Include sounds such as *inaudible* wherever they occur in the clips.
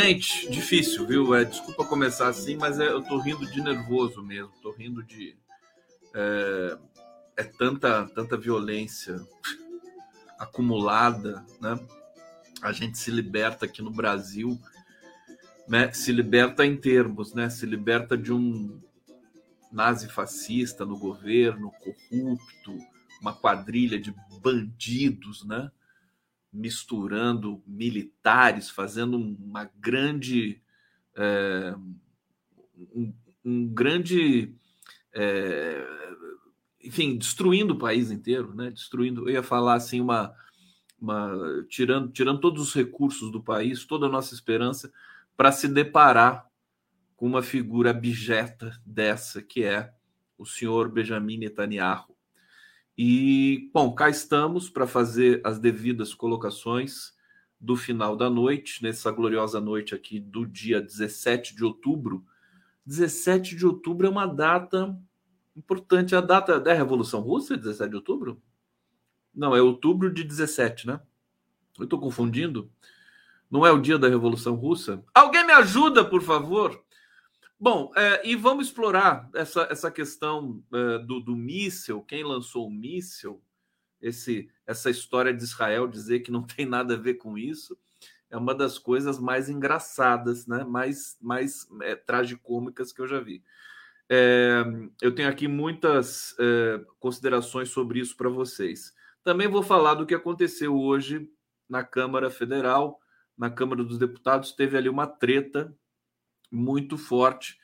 gente, difícil, viu? É, desculpa começar assim, mas é, eu tô rindo de nervoso mesmo. Tô rindo de. É, é tanta, tanta violência *laughs* acumulada, né? A gente se liberta aqui no Brasil né, se liberta em termos, né, se liberta de um nazi-fascista no governo, corrupto, uma quadrilha de bandidos, né, misturando militares, fazendo uma grande, é, um, um, grande, é, enfim, destruindo o país inteiro, né, destruindo, eu ia falar assim uma, uma tirando, tirando todos os recursos do país, toda a nossa esperança para se deparar com uma figura abjeta dessa, que é o senhor Benjamin Netanyahu. E, bom, cá estamos para fazer as devidas colocações do final da noite, nessa gloriosa noite aqui do dia 17 de outubro. 17 de outubro é uma data importante, a data da Revolução Russa, 17 de outubro? Não, é outubro de 17, né? Eu estou confundindo? Não é o dia da Revolução Russa? Alguém me ajuda, por favor? Bom, é, e vamos explorar essa, essa questão é, do, do míssil, quem lançou o míssil, esse, essa história de Israel dizer que não *laughs* tem nada a ver com isso, é uma das coisas mais engraçadas, né? mais, mais é, tragicômicas que eu já vi. É, eu tenho aqui muitas é, considerações sobre isso para vocês. Também vou falar do que aconteceu hoje na Câmara Federal, na Câmara dos Deputados teve ali uma treta muito forte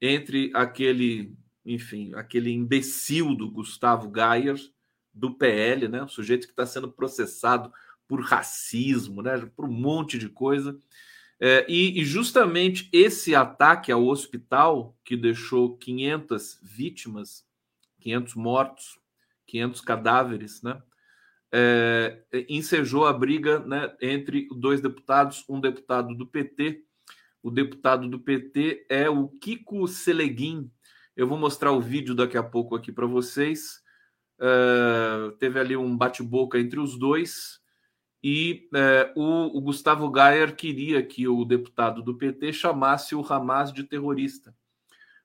entre aquele, enfim, aquele imbecil do Gustavo Gayer, do PL, né? O sujeito que está sendo processado por racismo, né? Por um monte de coisa. É, e, e, justamente esse ataque ao hospital, que deixou 500 vítimas, 500 mortos, 500 cadáveres, né? é, ensejou a briga né, entre dois deputados, um deputado do PT. O deputado do PT é o Kiko Seleguin. Eu vou mostrar o vídeo daqui a pouco aqui para vocês. É, teve ali um bate-boca entre os dois. E é, o, o, Gustavo Gayer queria que o deputado do PT chamasse o Hamas de terrorista,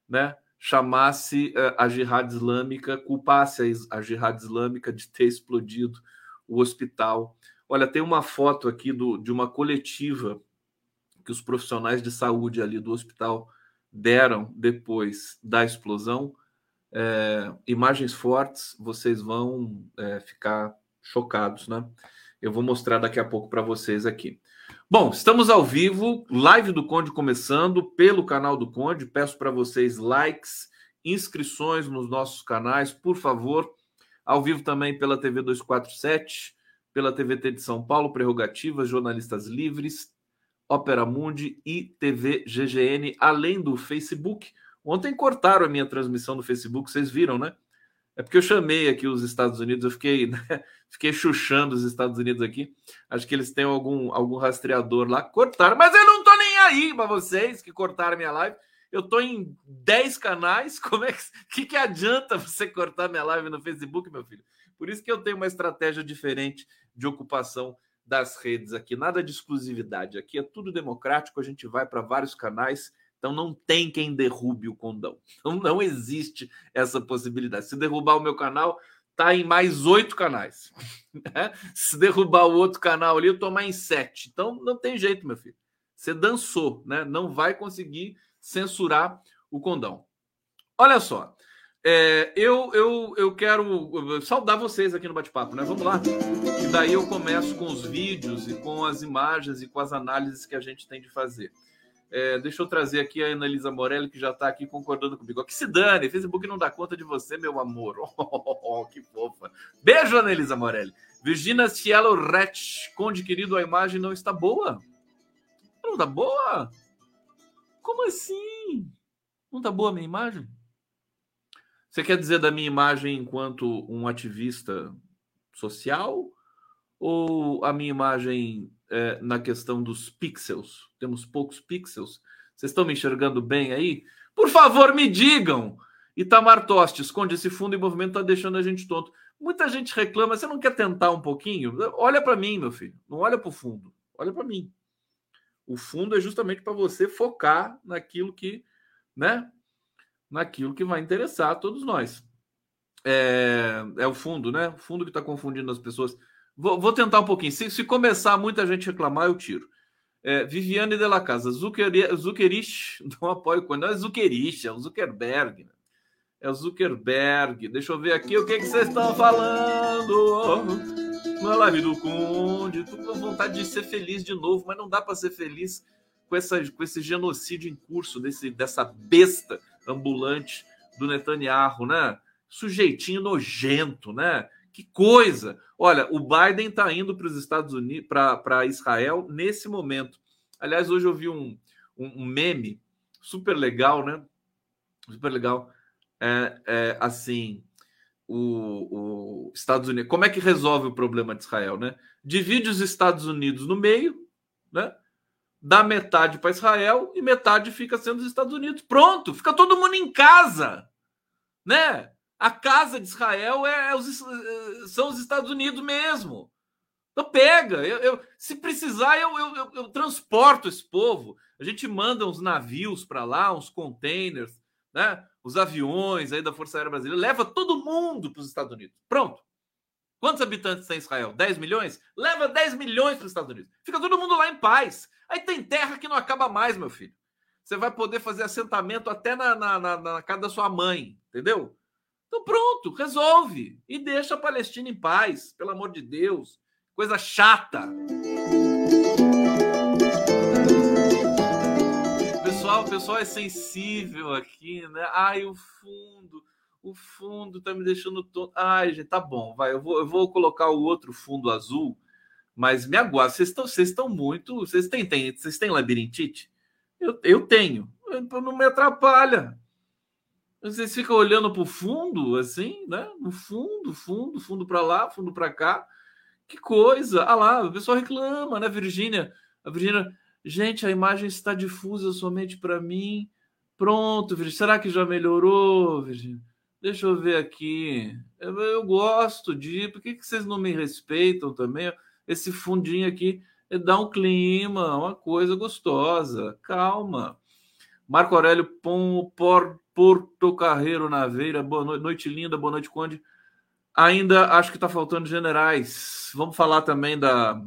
né? chamasse é, a Jihad Islâmica, culpasse a, a Jihad Islâmica de ter explodido o hospital. Olha, tem uma foto aqui do, de uma coletiva que os profissionais de saúde ali do hospital deram depois da explosão. É, imagens fortes, vocês vão é, ficar chocados, né? Eu vou mostrar daqui a pouco para vocês aqui. Bom, estamos ao vivo, live do Conde começando pelo canal do Conde. Peço para vocês likes, inscrições nos nossos canais, por favor ao vivo também pela TV 247, pela TVT de São Paulo, Prerrogativas, Jornalistas Livres, Opera Mundi e TV GGN, além do Facebook. Ontem cortaram a minha transmissão no Facebook, vocês viram, né? É porque eu chamei aqui os Estados Unidos, eu fiquei, né? *laughs* fiquei chuchando os Estados Unidos aqui. Acho que eles têm algum, algum rastreador lá. Cortaram, mas eu não tô nem aí para vocês que cortaram minha live. Eu tô em 10 canais. *laughs* Como é que, que, que adianta você cortar minha live no Facebook, meu filho? Por isso que eu tenho uma estratégia diferente de ocupação das redes aqui. Nada de exclusividade. Aqui é tudo democrático. A gente vai para vários canais. Então não tem quem derrube o condão. *laughs* Então não existe essa possibilidade. Se derrubar o meu canal, tá em mais oito canais. *laughs* Né? Se derrubar o outro canal ali, eu tô mais em sete. Então não tem jeito, meu filho. Você dançou, né? Não vai conseguir censurar o condão. Olha só, é, eu, eu, eu quero saudar vocês aqui no bate-papo, né? Vamos lá. E daí eu começo com os vídeos e com as imagens e com as análises que a gente tem de fazer. É, deixa eu trazer aqui a Analisa Morelli, que já está aqui concordando comigo. Que se dane, Facebook não dá conta de você, meu amor. *laughs* Oh, que fofa. Beijo, Analisa Morelli. Virginia Cielo Rett, Conde querido, a imagem não está boa. Não está boa? Como assim? Não tá boa a minha imagem? Você quer dizer da minha imagem enquanto um ativista social ou a minha imagem é, na questão dos pixels? Temos poucos pixels. Vocês estão me enxergando bem aí? Por favor, me digam. Itamar Toste, esconde esse fundo em movimento, está deixando a gente tonto. Muita gente reclama, você não quer tentar um pouquinho? Olha para mim, meu filho. Não olha para o fundo. Olha para mim. O fundo é justamente para você focar naquilo que, né? Naquilo que vai interessar a todos nós. É, é o fundo, né? O fundo que está confundindo as pessoas. Vou, vou, tentar um pouquinho. Se, se, começar muita gente reclamar, eu tiro. É, Viviane de la Casa, Zuckerich, não *laughs* apoio quando não é Zuckerich, é o Zuckerberg. Né? É o Zuckerberg. Deixa eu ver aqui o que, que vocês estão falando. Na live do Conde. Tô com vontade de ser feliz de novo, mas não dá para ser feliz com, essa, com esse genocídio em curso desse, dessa besta ambulante do Netanyahu, né? Sujeitinho nojento, né? Que coisa! Olha, o Biden está indo para os Estados Unidos, para Israel nesse momento. Aliás, hoje eu vi um, um, um meme super legal, né? Super legal é, é, assim, o, o, Estados Unidos. Como é que resolve o problema de Israel, né? Divide os Estados Unidos no meio, né? Dá metade para Israel e metade fica sendo os Estados Unidos. Pronto, fica todo mundo em casa, né? A casa de Israel é, é os, é, são os Estados Unidos mesmo. Então pega, eu, eu se precisar eu, eu, eu, transporto esse povo. A gente manda uns navios para lá, uns containers, né? os aviões aí da Força Aérea Brasileira, leva todo mundo para os Estados Unidos. Pronto. Quantos habitantes tem Israel? 10 milhões? Leva 10 milhões para os Estados Unidos. Fica todo mundo lá em paz. Aí tem terra que não acaba mais, meu filho. Você vai poder fazer assentamento até na, na, na, na casa da sua mãe, entendeu? Então pronto, resolve. E deixa a Palestina em paz, pelo amor de Deus. Coisa chata. pessoal, o pessoal é sensível aqui, né? Ai, o fundo, o fundo tá me deixando todo. Ai, gente, tá bom, vai. Eu vou, eu vou colocar o outro fundo azul, mas me aguarda. Vocês estão, vocês estão muito. Vocês têm, têm, vocês têm labirintite? Eu, eu tenho. Não me atrapalha. Vocês ficam olhando para o fundo, assim, né? No fundo, fundo, fundo para lá, fundo para cá. Que coisa! Ah lá, o pessoal reclama, né, Virgínia? A Virgínia, Gente, a imagem está difusa somente para mim. Pronto, Virgínia. Será que já melhorou, Virgínia? Deixa eu ver aqui. Eu, eu, gosto de. Por que, que vocês não me respeitam também? Esse fundinho aqui dá um clima, uma coisa gostosa. Calma. Marco Aurélio Pom, Por, Porto Carreiro Naveira. Boa noite, noite linda, boa noite, Conde. Ainda acho que está faltando generais. Vamos falar também da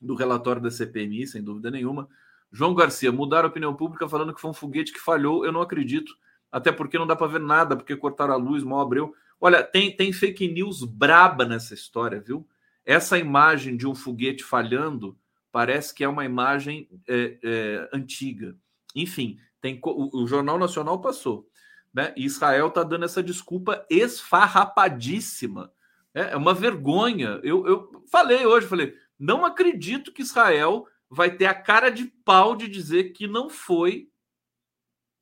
do relatório da CPMI, sem dúvida nenhuma. João Garcia, mudar a opinião pública falando que foi um foguete que falhou, eu não acredito. Até porque não dá para ver nada, porque cortaram a luz, mal abriu. Olha, tem, tem fake news braba nessa história, viu? Essa imagem de um foguete falhando parece que é uma imagem é, é, antiga. Enfim, tem, o, o, Jornal Nacional passou. Né? E Israel está dando essa desculpa esfarrapadíssima. É, é uma vergonha. Eu, eu falei hoje, falei, não acredito que Israel vai ter a cara de pau de dizer que não foi,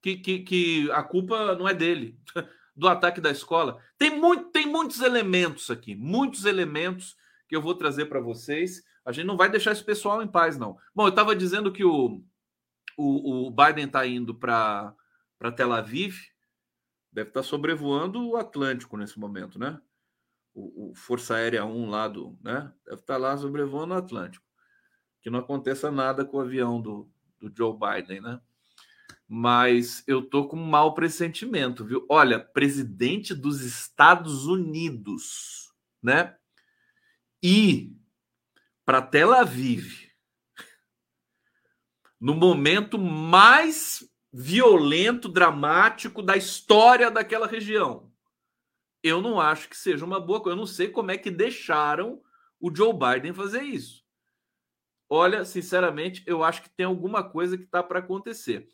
que, que, que a culpa não é dele, *laughs* do ataque da escola. Tem, muito, tem muitos elementos aqui, muitos elementos que eu vou trazer para vocês. A gente não vai deixar esse pessoal em paz, não. Bom, eu estava dizendo que o, o, o Biden está indo para Tel Aviv, deve estar tá sobrevoando o Atlântico nesse momento, né? o, o Força Aérea 1 lá do, né? Deve estar tá lá sobrevoando o Atlântico. Que não aconteça nada com o avião do, do Joe Biden, né? Mas eu tô com um mau pressentimento, viu? Olha, presidente dos Estados Unidos, né? E para Tel Aviv, no momento mais violento, dramático da história daquela região eu não acho que seja uma boa coisa. Eu não sei como é que deixaram o Joe Biden fazer isso. Olha, sinceramente, eu acho que tem alguma coisa que está para acontecer.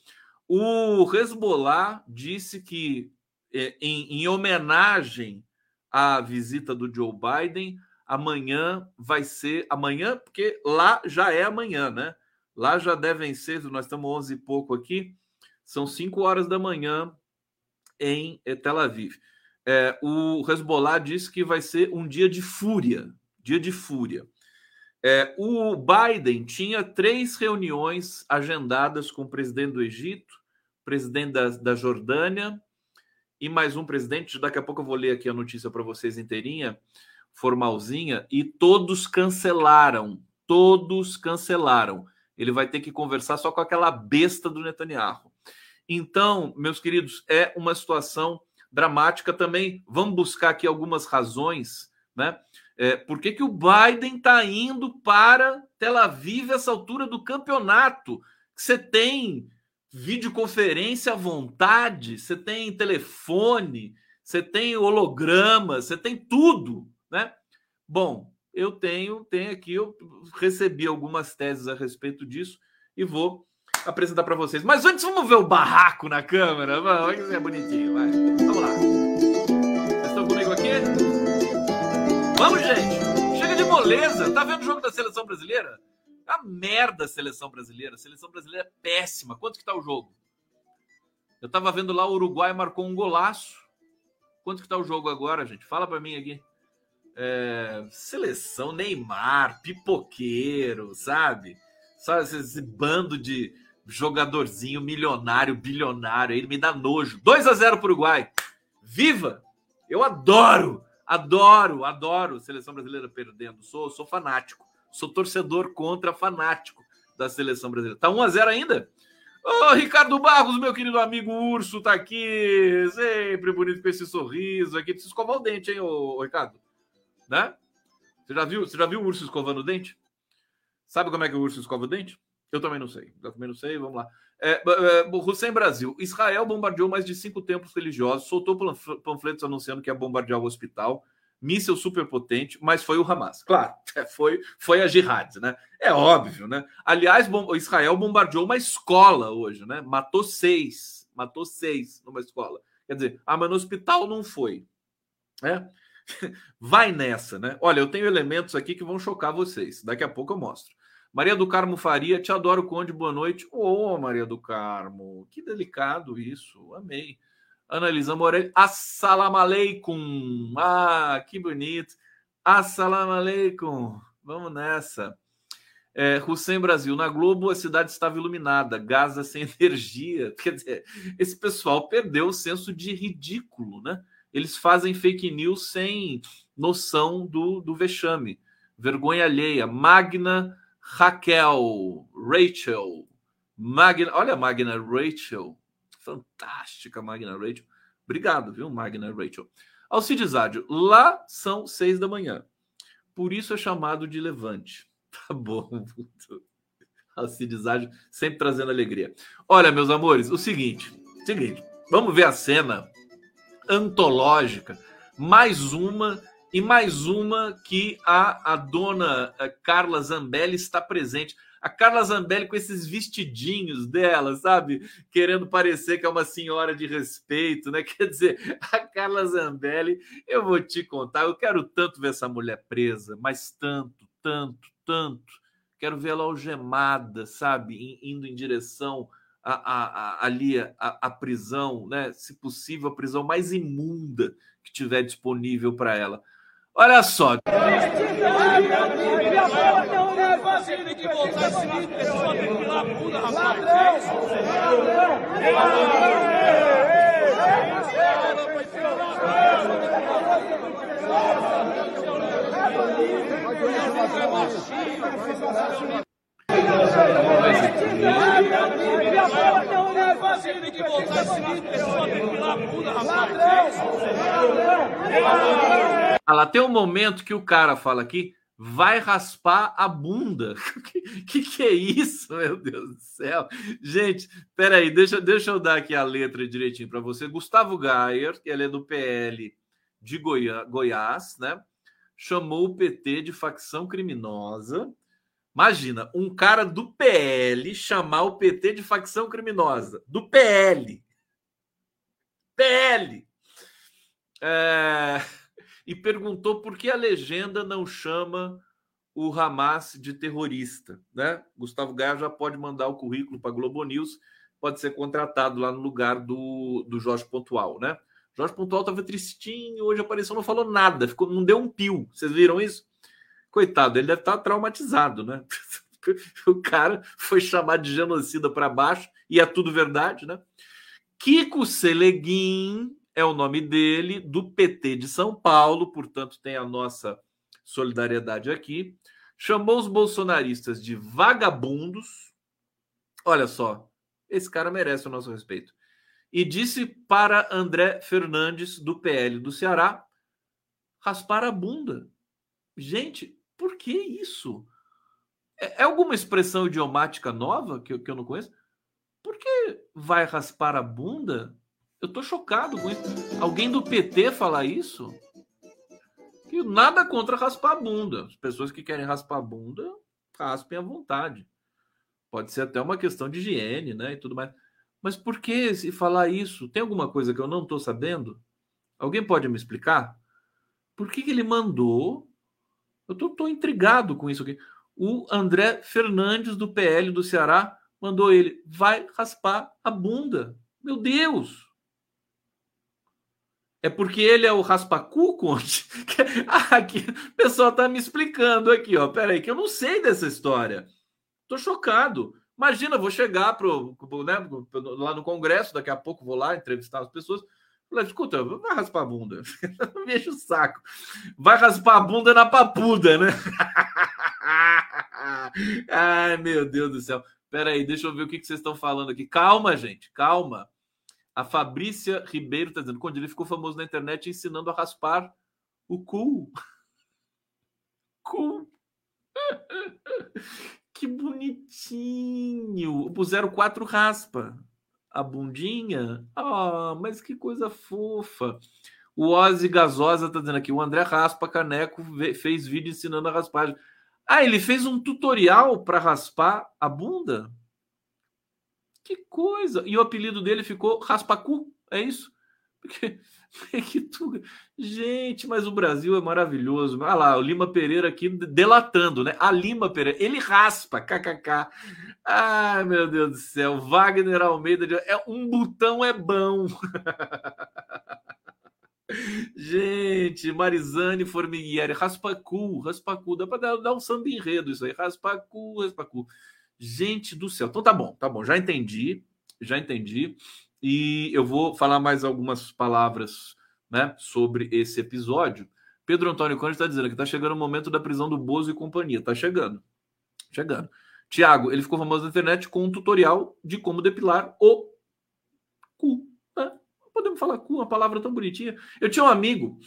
O Hezbollah disse que, é, em, em homenagem à visita do Joe Biden, amanhã vai ser amanhã, porque lá já é amanhã, né? Lá já devem ser, nós estamos 11 e pouco aqui, são 5 horas da manhã em Tel Aviv é, o Hezbollah disse que vai ser um dia de fúria, dia de fúria. É, o Biden tinha três reuniões agendadas com o presidente do Egito, presidente da, da Jordânia e mais um presidente. Daqui a pouco eu vou ler aqui a notícia para vocês inteirinha, formalzinha, e todos cancelaram. Todos cancelaram. Ele vai ter que conversar só com aquela besta do Netanyahu. Então, meus queridos, é uma situação dramática também. Vamos buscar aqui algumas razões, né? É, por que, que o Biden está indo para Tel Aviv essa altura do campeonato? Você tem videoconferência à vontade, você tem telefone, você tem holograma, você tem tudo, né? Bom, eu tenho, tenho aqui, eu recebi algumas teses a respeito disso e vou apresentar para vocês. Mas antes vamos ver o barraco na câmera, vamos, vai ser bonitinho, vai. Vamos lá. Vocês estão comigo aqui? Vamos, gente. Chega de moleza. Tá vendo o jogo da seleção brasileira? É a merda a seleção brasileira. A seleção brasileira é péssima. Quanto que tá o jogo? Eu tava vendo lá o Uruguai marcou um golaço. Quanto que tá o jogo agora, gente? Fala para mim aqui. É... seleção Neymar, pipoqueiro, sabe? Só esse bando de jogadorzinho milionário, bilionário, ele me dá nojo. 2 a 0 pro Uruguai. Viva! Eu adoro Adoro, adoro seleção brasileira perdendo. Sou, sou fanático. Sou torcedor contra fanático da seleção brasileira. Tá 1 a 0 ainda? Ô, Ricardo Barros, meu querido amigo Urso, tá aqui. Sempre bonito com esse sorriso aqui. Precisa escovar o dente, hein, ô, Ricardo? Né? Você já viu? Você já viu o urso escovando o dente? Sabe como é que o urso escova o dente? Eu também não sei. Eu também não sei. Vamos lá. É, é, Hussein Brasil. Israel bombardeou mais de cinco templos religiosos, soltou panfletos anunciando que ia bombardear o hospital. Míssel superpotente, mas foi o Hamas. Claro, *laughs* foi, foi a jihad, né? É óbvio, né? Aliás, bom, Israel bombardeou uma escola hoje, né? Matou seis. Matou seis numa escola. Quer dizer, ah, mas no hospital não foi. É? Vai nessa, né? Olha, eu tenho elementos aqui que vão chocar vocês. Daqui a pouco eu mostro. Maria do Carmo Faria, te adoro, Conde, boa noite. Ô, oh, Maria do Carmo, que delicado isso, amei. Ana Elisa Morelli, assalamu alaikum. Ah, que bonito. Assalamu alaikum. Vamos nessa. É, Hussein Brasil, na Globo a cidade estava iluminada, Gaza sem *laughs* energia. Quer dizer, esse pessoal perdeu o senso de ridículo, né? Eles fazem fake news sem noção do, do vexame. Vergonha alheia. Magna Raquel, Rachel, Magna, olha Magna Rachel, fantástica Magna Rachel. Obrigado, viu, Magna Rachel. Alcides Ádio, lá são seis da manhã. Por isso é chamado de levante. *laughs* Tá bom. Alcides Ádio, sempre trazendo alegria. Olha, meus amores, o seguinte, seguinte, vamos ver a cena antológica, mais uma e mais uma que a, a dona eh, Carla Zambelli está presente. A Carla Zambelli com esses vestidinhos dela, sabe? Querendo parecer que é uma senhora de respeito, né? *laughs* Quer dizer, a Carla Zambelli, eu vou te contar, eu quero tanto ver essa mulher presa, mas tanto, tanto, tanto. Quero vê-la algemada, sabe? Indo em direção a, a, ali a, a prisão, né? Se possível, a prisão mais imunda que tiver disponível para ela. Olha só. Ela tem um momento que o cara fala aqui, vai raspar a bunda. *laughs* que, que, que é isso, meu Deus do céu? Gente, peraí, deixa, deixa eu dar aqui a letra direitinho para você. Gustavo Gayer, que ele é do PL de Goiás, né? Chamou o PT de facção criminosa. Imagina, um cara do PL chamar o PT de facção criminosa. Do PL. PL. É e perguntou por que a legenda não chama o Hamas de terrorista, né? Gustavo Gaia já pode mandar o currículo para Globo News, pode ser contratado lá no lugar do, do Jorge Pontual, né? Jorge Pontual estava tristinho, hoje apareceu, não falou nada, ficou, não deu um pio. Vocês viram isso? Coitado, ele deve estar traumatizado, né? *laughs* O cara foi chamado de genocida para baixo e é tudo verdade, né? Kiko Seleguin é o nome dele, do PT de São Paulo, portanto, tem a nossa solidariedade aqui. Chamou os bolsonaristas de vagabundos. Olha só, esse cara merece o nosso respeito. E disse para André Fernandes, do PL do Ceará, raspar a bunda. Gente, por que isso? É, é alguma expressão idiomática nova que eu, que eu não conheço? Por que vai raspar a bunda? Eu tô chocado com isso. Alguém do PT falar isso? Que nada contra raspar a bunda. As pessoas que querem raspar a bunda, raspem à vontade. Pode ser até uma questão de higiene, né? E tudo mais. Mas por que se falar isso? Tem alguma coisa que eu não estou sabendo? Alguém pode me explicar? Por que, que ele mandou? Eu estou intrigado com isso aqui. O André Fernandes, do PL do Ceará, mandou ele. Vai raspar a bunda. Meu Deus! É porque ele é o raspacu, Conte? *laughs* aqui, o pessoal tá me explicando aqui, ó. Peraí, que eu não sei dessa história. Tô chocado. Imagina, vou chegar pro, né, lá no Congresso, daqui a pouco vou lá entrevistar as pessoas. Falei, escuta, vai raspar a bunda. *laughs* Enche o saco. Vai raspar a bunda na papuda, né? *laughs* Ai, meu Deus do céu. Peraí, deixa eu ver o que, que vocês estão falando aqui. Calma, gente, calma. A Fabrícia Ribeiro está dizendo: quando ele ficou famoso na internet ensinando a raspar o cu. *laughs* Cu. que bonitinho. O 04 raspa a bundinha. Ah, mas que coisa fofa. O Ozzy Gasosa está dizendo aqui: o André Raspa Caneco fez vídeo ensinando a raspagem. Ah, ele fez um tutorial para raspar a bunda? Que coisa! E o apelido dele ficou Raspacu, é isso? Porque *laughs* é que tu... Gente, mas o Brasil é maravilhoso. Olha lá, o Lima Pereira aqui delatando, né? A Lima Pereira, ele raspa, kkk. Ai, meu Deus do céu. Wagner Almeida, é um botão é bom. *laughs* Gente, Marizane Formiguieri, Raspacu, Raspacu, dá para dar um samba enredo isso aí, Raspacu, Raspacu. Gente do céu. Então tá bom, tá bom, já entendi, já entendi. E eu vou falar mais algumas palavras né, sobre esse episódio. Pedro Antônio Conde está dizendo que está chegando o momento da prisão do Bozo e companhia. Está chegando. Chegando. Tiago, ele ficou famoso na internet com um tutorial de como depilar o cu. É, podemos falar cu, uma palavra tão bonitinha. Eu tinha um amigo,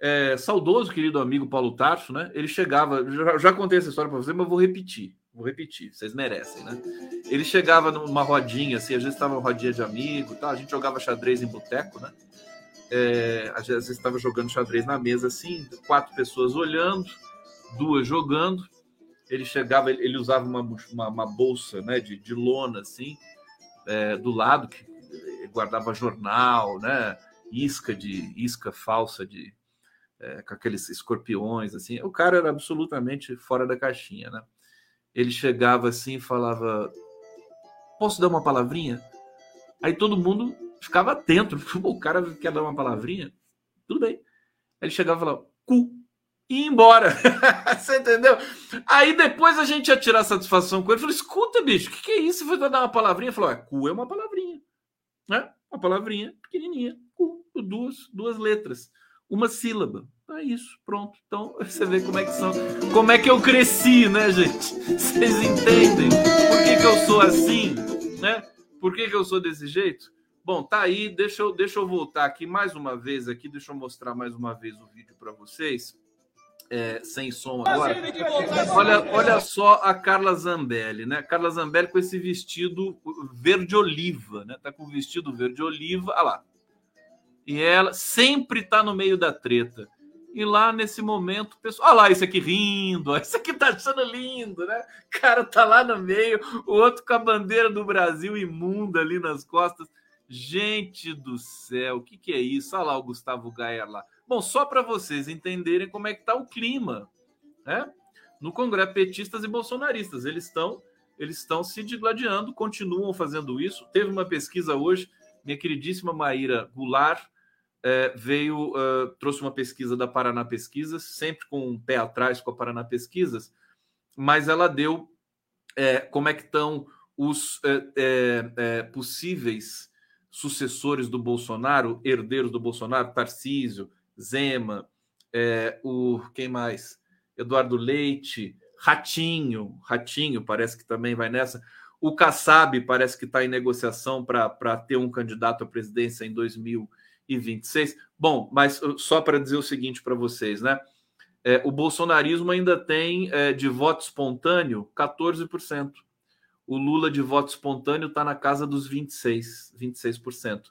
é, saudoso, querido amigo Paulo Tarso, né? Ele chegava, já, já contei essa história para você, mas vou repetir. Vou repetir, vocês merecem, né? Ele chegava numa rodinha, assim, às vezes estava uma rodinha de amigo, tá? a gente jogava xadrez em boteco, né? É, às vezes estava jogando xadrez na mesa, assim, quatro pessoas olhando, duas jogando. Ele chegava, ele usava uma, uma, uma bolsa né, de, de lona, assim, é, do lado, que guardava jornal, né? Isca de isca falsa de é, com aqueles escorpiões, assim. O cara era absolutamente fora da caixinha, né? Ele chegava assim e falava: Posso dar uma palavrinha? Aí todo mundo ficava atento. *laughs* O cara quer dar uma palavrinha? Tudo bem. Aí ele chegava e falava: Cu. E ia embora. *laughs* Você entendeu? Aí depois a gente ia tirar satisfação com ele. Falou: Escuta, bicho, o que, que, é isso? Você vai dar uma palavrinha? Falou: é, Cu é uma palavrinha. Né? Uma palavrinha pequenininha. Cu. Duas, duas letras. Uma sílaba. É isso, pronto. Então *laughs* você vê como é que são, como é que eu cresci, né, gente? Vocês entendem por que, que eu sou assim, né? Por que, que eu sou desse jeito? Bom, tá aí. Deixa eu, deixa eu voltar aqui mais uma vez aqui. Deixa eu mostrar mais uma vez o vídeo para vocês. É, sem som agora. Olha, olha só a Carla Zambelli, né? Carla Zambelli com esse vestido verde oliva, né? Tá com o vestido verde oliva. Olha lá. E ela sempre tá no meio da treta. E lá nesse momento, pessoal, olha lá, esse aqui rindo, *laughs* esse aqui tá achando lindo, né? O cara tá lá no meio, o outro com a bandeira do Brasil imunda ali nas costas. Gente do céu, o que, que é isso? Olha lá o Gustavo Gaia lá. Bom, só para vocês entenderem como é que tá o clima, né? No Congresso, petistas e bolsonaristas, eles estão eles estão se digladiando, continuam fazendo isso. Teve uma pesquisa hoje, minha queridíssima Maíra Goulart é, veio, uh, trouxe uma pesquisa da Paraná Pesquisas, sempre com um pé atrás com a Paraná Pesquisas, mas ela deu é, como é que estão os é, é, é, possíveis sucessores do Bolsonaro, herdeiros do Bolsonaro, Tarcísio, Zema, o quem mais? Eduardo Leite, Ratinho, Ratinho parece que também vai nessa. O Kassab parece que está em negociação para ter um candidato à presidência em 2026. Bom, mas uh, só para dizer o seguinte para vocês, né? É, o bolsonarismo ainda tem é, de voto espontâneo 14%. O Lula de voto espontâneo está na casa dos 26%, 26%.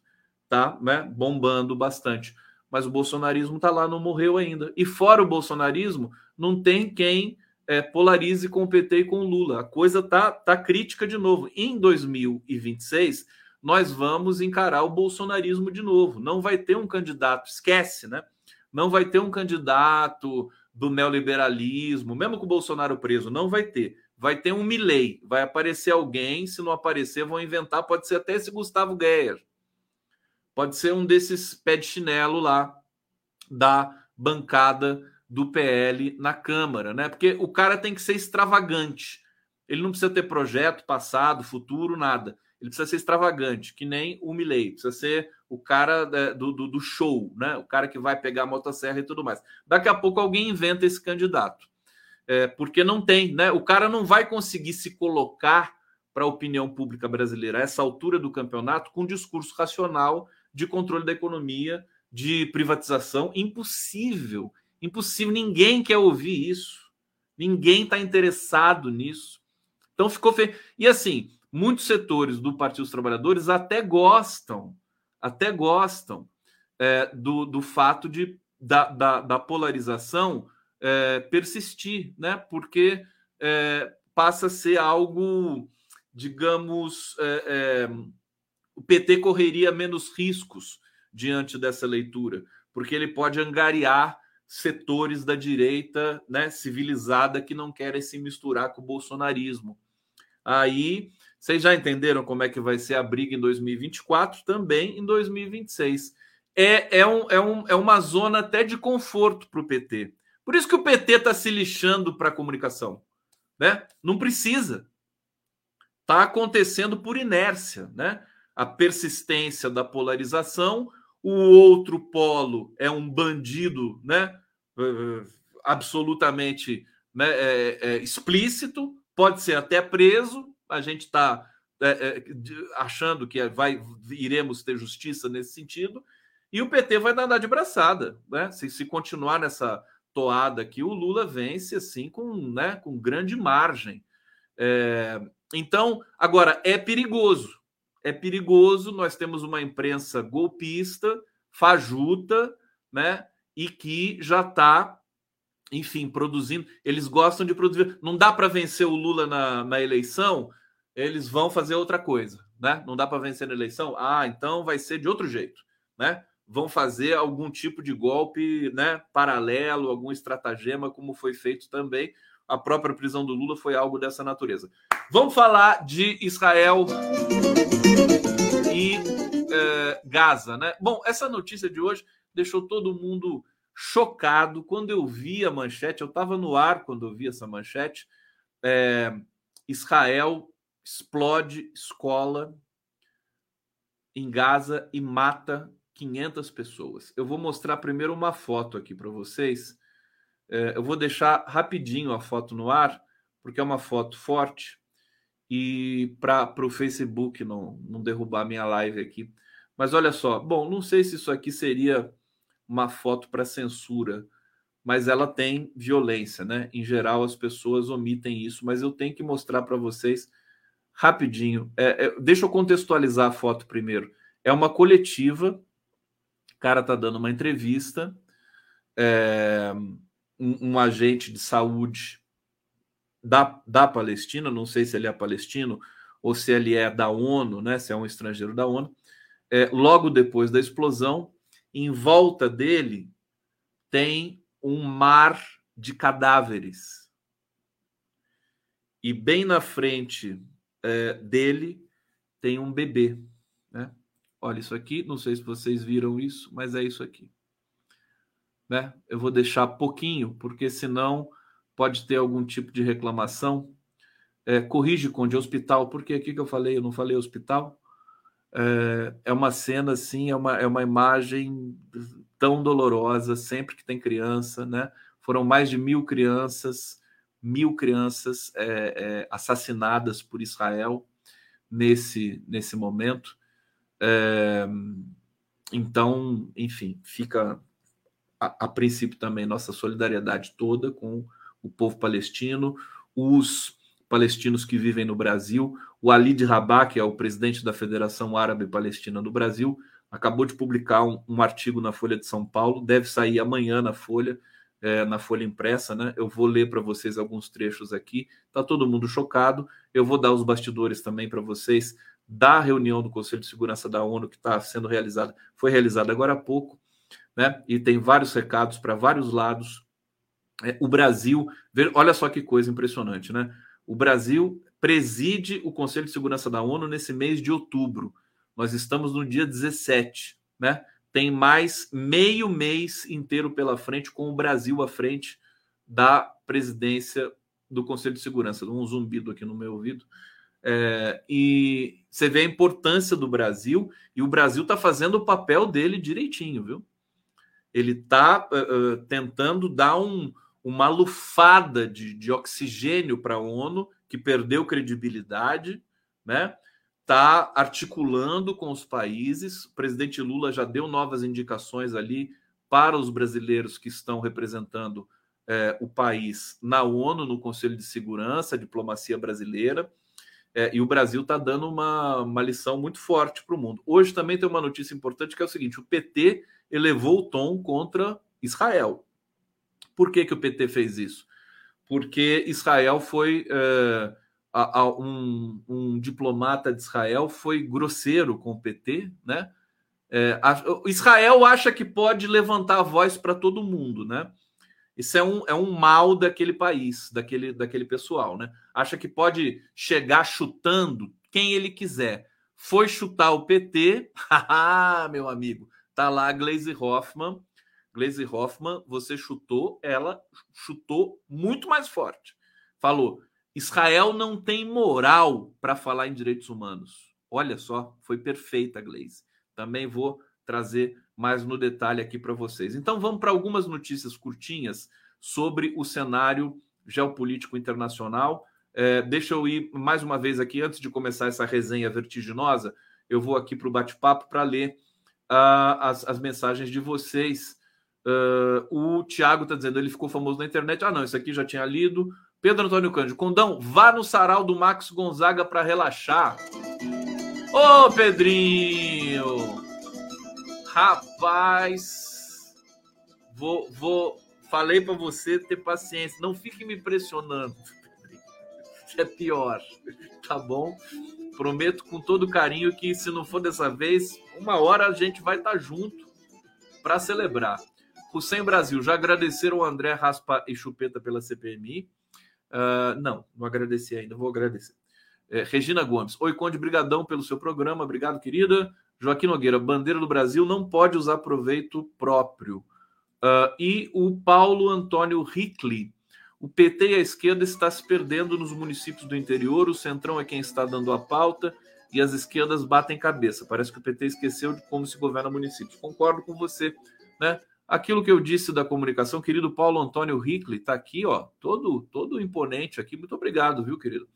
Tá né? bombando bastante. Mas o bolsonarismo está lá, não morreu ainda. E fora o bolsonarismo, não tem quem é, polarize com o PT e com o Lula. A coisa tá, tá crítica de novo. Em 2026, nós vamos encarar o bolsonarismo de novo. Não vai ter um candidato, esquece, né? Não vai ter um candidato do neoliberalismo, mesmo com o Bolsonaro preso, não vai ter. Vai ter um Milley, vai aparecer alguém, se não aparecer, vão inventar, pode ser até esse Gustavo Geyer. Pode ser um desses pé de chinelo lá da bancada do PL na Câmara, né? Porque o cara tem que ser extravagante. Ele não precisa ter projeto, passado, futuro, nada. Ele precisa ser extravagante, que nem o Milley. Precisa ser o cara né, do, do, do, show, né? O cara que vai pegar a motosserra e tudo mais. Daqui a pouco alguém inventa esse candidato. É, porque não tem, né? O cara não vai conseguir se colocar para a opinião pública brasileira a essa altura do campeonato com um discurso racional de controle da economia, de privatização. Impossível Impossível, ninguém quer ouvir isso. Ninguém está interessado nisso. Então ficou feio. E assim, muitos setores do Partido dos Trabalhadores até gostam, até gostam é, do, do fato de, da, da, da polarização é, persistir, né? Porque é, passa a ser algo, digamos, é, é, o PT correria menos riscos diante dessa leitura, porque ele pode angariar setores da direita né, civilizada que não querem se misturar com o bolsonarismo. Aí, vocês já entenderam como é que vai ser a briga em 2024? Também em 2026. É, é, um, é, um, é uma zona até de conforto para o PT. Por isso que o PT está se lixando para a comunicação. Né? Não precisa. Está acontecendo por inércia. Né? A persistência da polarização o outro polo é um bandido, né? Absolutamente né, é, é, explícito, pode ser até preso. A gente está é, é achando que vai, iremos ter justiça nesse sentido, e o PT vai andar de braçada, né? Se, se continuar nessa toada aqui, o Lula vence assim com, né, com grande margem. É, então, agora é perigoso é perigoso. Nós temos uma imprensa golpista, fajuta, né? E que já está, enfim, produzindo. Eles gostam de produzir. Não dá para vencer o Lula na, na eleição, eles vão fazer outra coisa, né? Não dá para vencer na eleição? Ah, então vai ser de outro jeito, né? Vão fazer algum tipo de golpe, né? Paralelo, algum estratagema, como foi feito também. A própria prisão do Lula foi algo dessa natureza. Vamos falar de Israel e é, Gaza, né? Bom, essa notícia de hoje deixou todo mundo chocado. Quando eu vi a manchete, eu estava no ar quando eu vi essa manchete. É, Israel explode escola em Gaza e mata 500 pessoas. Eu vou mostrar primeiro uma foto aqui para vocês. É, eu vou deixar rapidinho a foto no ar, porque é uma foto forte e para o Facebook não, não derrubar minha live aqui. Mas olha só, bom, não sei se isso aqui seria uma foto para censura, mas ela tem violência, né? Em geral, as pessoas omitem isso, mas eu tenho que mostrar para vocês rapidinho. É, é, deixa eu contextualizar a foto primeiro. É uma coletiva, o cara tá dando uma entrevista, é, um, um agente de saúde da, da Palestina, não sei se ele é palestino ou se ele é da ONU, né, se é um estrangeiro da ONU, é, logo depois da explosão, em volta dele tem um mar de cadáveres. E bem na frente é, dele tem um bebê. Né? Olha isso aqui, não sei se vocês viram isso, mas é isso aqui. Né? Eu vou deixar pouquinho, porque senão pode ter algum tipo de reclamação. É, corrige, Conde, hospital, porque aqui que eu falei, eu não falei hospital. É, é uma cena assim, é uma, é uma imagem tão dolorosa sempre que tem criança, né? Foram mais de mil crianças, mil crianças é, é, assassinadas por Israel nesse, nesse momento. É, então, enfim, fica a, a, princípio também nossa solidariedade toda com o povo palestino, os palestinos que vivem no Brasil. O Ali de Rabah, que é o presidente da Federação Árabe Palestina do Brasil, acabou de publicar um, um artigo na Folha de São Paulo, deve sair amanhã na Folha, é, na Folha Impressa, né? Eu vou ler para vocês alguns trechos aqui. Tá todo mundo chocado. Eu vou dar os bastidores também para vocês da reunião do Conselho de Segurança da ONU que está sendo realizada, foi realizada agora há pouco, né? E tem vários recados para vários lados. É, o Brasil, olha só que coisa impressionante, né? O Brasil preside o Conselho de Segurança da ONU nesse mês de outubro. Nós estamos no dia 17, né? Tem mais meio mês inteiro pela frente, com o Brasil à frente da presidência do Conselho de Segurança. Um zumbido aqui no meu ouvido. É, e você vê a importância do Brasil, e o Brasil está fazendo o papel dele direitinho, viu? Ele está uh, uh, tentando dar um, uma lufada de, de oxigênio para a ONU, que perdeu credibilidade, né? Está articulando com os países. O presidente Lula já deu novas indicações ali para os brasileiros que estão representando eh, o país na ONU, no Conselho de Segurança, a diplomacia brasileira. É, e o Brasil está dando uma, uma lição muito forte para o mundo. Hoje também tem uma notícia importante que é o seguinte: o PT elevou o tom contra Israel. Por que, que o PT fez isso? Porque Israel foi. É, a, a, um, um, diplomata de Israel foi grosseiro com o PT, né? É, a, Israel acha que pode levantar a voz para todo mundo, né? Isso é um, é um mal daquele país, daquele, daquele pessoal, né? Acha que pode chegar chutando quem ele quiser. Foi chutar o PT, *laughs* meu amigo, tá lá a Glaze Hoffman. Glaze Hoffman, você chutou, ela chutou muito mais forte. Falou: Israel não tem moral para falar em direitos humanos. Olha só, foi perfeita Glaze. Também vou trazer mais no detalhe aqui para vocês. Então vamos para algumas notícias curtinhas sobre o cenário geopolítico internacional. É, deixa eu ir mais uma vez aqui, antes de começar essa resenha vertiginosa, eu vou aqui para o bate-papo para ler uh, as, as, mensagens de vocês. Uh, o Tiago está dizendo, ele ficou famoso na internet. Ah, não, isso aqui já tinha lido. Pedro Antônio Cândido, Condão, vá no sarau do Max Gonzaga para relaxar. Ô, Pedrinho! Rapaz, vou, vou, falei para você ter paciência. Não fique me pressionando. *laughs* É pior, tá bom? Prometo com todo carinho que se não for dessa vez, uma hora a gente vai estar tá junto para celebrar. Sem Brasil, já agradeceram o André Raspa e Chupeta pela CPMI? Uh, não, não agradeci ainda, vou agradecer. É, Regina Gomes, oi Conde, brigadão pelo seu programa, obrigado querida. Joaquim Nogueira, bandeira do Brasil não pode usar proveito próprio. Uh, e o Paulo Antônio Hickley, o PT e a esquerda está se perdendo nos municípios do interior, o Centrão é quem está dando a pauta e as esquerdas batem cabeça. Parece que o PT esqueceu de como se governa municípios. Concordo com você, né? Aquilo que eu disse da comunicação, querido Paulo Antônio Hickley, está aqui, ó, todo, todo imponente aqui. Muito obrigado, viu, querido?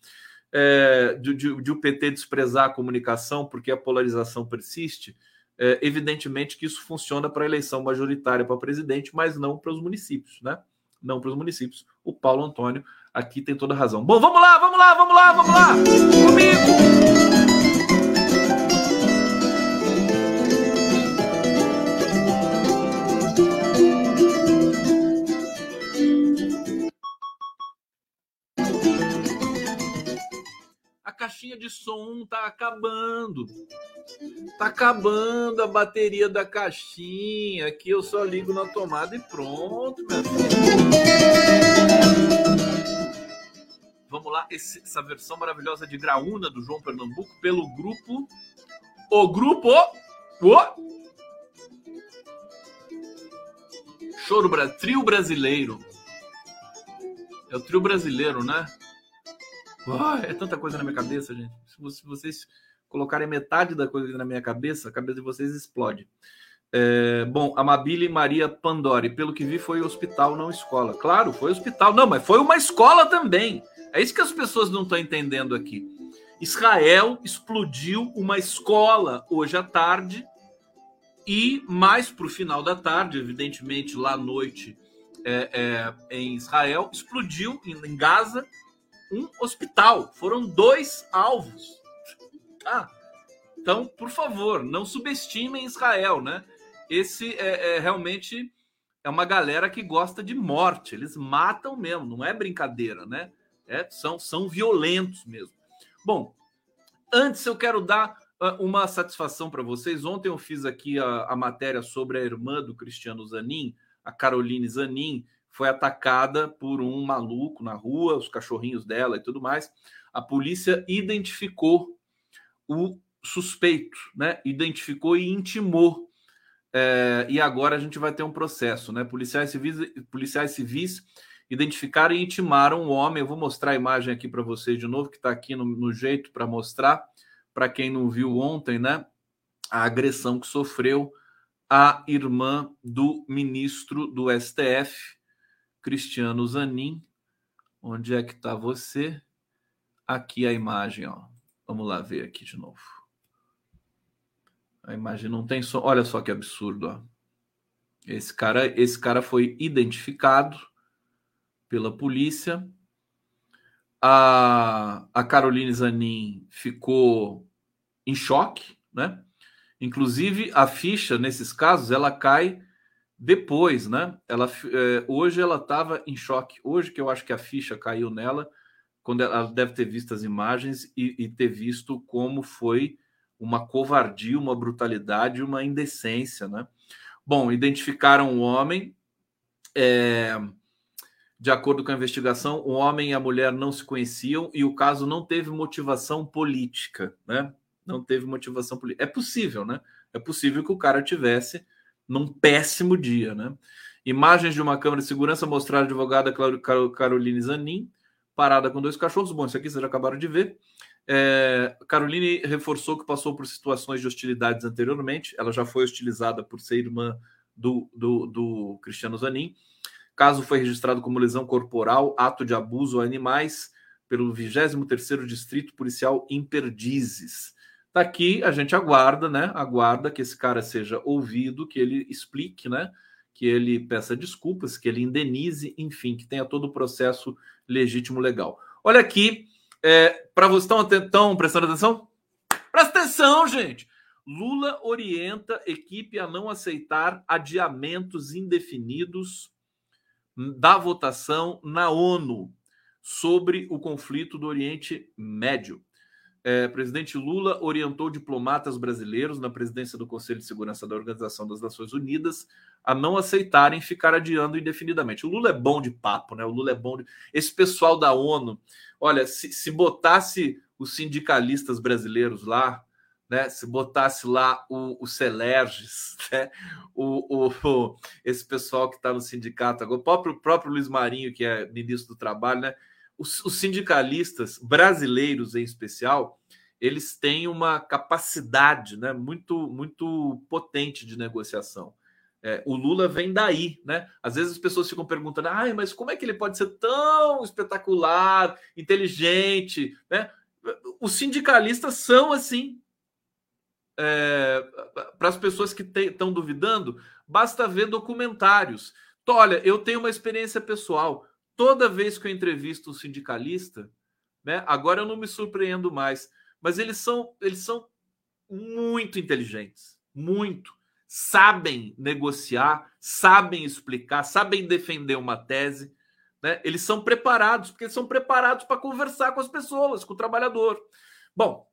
é, de, de, de, o PT desprezar a comunicação porque a polarização persiste, é, evidentemente que isso funciona para a eleição majoritária para presidente, mas não para os municípios, né? Não para os municípios. O Paulo Antônio aqui tem toda a razão. Bom, vamos lá, vamos lá, vamos lá, vamos lá! Comigo! Caixinha de som tá acabando. Tá acabando a bateria da caixinha. Aqui eu só ligo na tomada e pronto, Vamos lá, essa versão maravilhosa de Graúna do João Pernambuco pelo grupo O Grupo Oh! Choro. Trio brasileiro. É o trio brasileiro, né? Oh, é tanta coisa na minha cabeça, gente. Se vocês colocarem metade da coisa na minha cabeça, a cabeça de vocês explode. É, bom, Amabile Maria Pandori, pelo que vi, foi hospital, não escola. Claro, foi hospital. Não, mas foi uma escola também. É isso que as pessoas não estão entendendo aqui. Israel explodiu uma escola hoje à tarde e mais para o final da tarde, evidentemente lá à noite é, é, em Israel, explodiu em Gaza um hospital. Foram dois alvos. Ah, então, por favor, não subestimem Israel, né? Esse é, é realmente é uma galera que gosta de morte. Eles matam mesmo, não é brincadeira, né? É, são, são violentos mesmo. Bom, antes eu quero dar ah, uma satisfação para vocês. Ontem eu fiz aqui a, a, matéria sobre a irmã do Cristiano Zanin, a Caroline Zanin, foi atacada por um maluco na rua, os cachorrinhos dela e tudo mais. A polícia identificou o suspeito, né? Identificou e intimou. É, e agora a gente vai ter um processo, né? Policiais civis, policiais civis identificaram e intimaram o homem. Eu vou mostrar a imagem aqui para vocês de novo, que está aqui no, no jeito para mostrar para quem não viu ontem, né? A agressão que sofreu a irmã do ministro do STF, Cristiano Zanin. Onde é que está você? Aqui a imagem, ó. Vamos lá ver aqui de novo. A imagem não tem som. Olha só que absurdo, ó. Esse cara, esse cara foi identificado pela polícia a, a Caroline Zanin ficou em choque, né? Inclusive, a ficha, nesses casos, ela cai depois, né? Ela, é, hoje ela estava em choque. Hoje que eu acho que a ficha caiu nela, quando ela deve ter visto as imagens e, e ter visto como foi uma covardia, uma brutalidade, uma indecência, né? Bom, identificaram o homem. É, de acordo com a investigação, o homem e a mulher não se conheciam e o caso não teve motivação política, né? Não teve motivação política. É possível, né? É possível que o cara tivesse num péssimo dia, né? Imagens de uma câmera de segurança mostraram a advogada Caroline Zanin parada com dois cachorros. Bom, isso aqui vocês já acabaram de ver. É, Caroline reforçou que passou por situações de hostilidades anteriormente. Ela já foi hostilizada por ser irmã do, do, do Cristiano Zanin Caso foi registrado como lesão corporal, ato de abuso a animais, pelo 23º Distrito Policial em Perdizes. Tá aqui, a gente aguarda, né? Aguarda que esse cara seja ouvido, que ele explique, né? Que ele peça desculpas, que ele indenize, enfim, que tenha todo o processo legítimo legal. Olha aqui, é, para vocês estão, estão prestando atenção? Presta atenção, gente! Lula orienta equipe a não aceitar adiamentos indefinidos da votação na ONU sobre o conflito do Oriente Médio. É, presidente Lula orientou diplomatas brasileiros na presidência do Conselho de Segurança da Organização das Nações Unidas a não aceitarem ficar adiando indefinidamente. O Lula é bom de papo, né? O Lula é bom de. Esse pessoal da ONU, olha, se, se botasse os sindicalistas brasileiros lá, né? Se botasse lá o, o Celerges, *laughs* né? o, o, esse pessoal que está no sindicato agora, o próprio, próprio Luiz Marinho, que é ministro do Trabalho, né? Os, os, sindicalistas brasileiros, em especial, eles têm uma capacidade né? muito, muito potente de negociação. É, o Lula vem daí, né? Às vezes as pessoas ficam perguntando, ah, mas como é que ele pode ser tão espetacular, inteligente, né? Os sindicalistas são assim, é, para as pessoas que estão duvidando, basta ver documentários. Olha, eu tenho uma experiência pessoal. Toda vez que eu entrevisto um sindicalista, né, agora eu não me surpreendo mais, mas eles são, eles são muito inteligentes, muito. Sabem negociar, sabem explicar, sabem defender uma tese. Né? Eles são preparados, porque eles são preparados para conversar com as pessoas, com o trabalhador. Bom,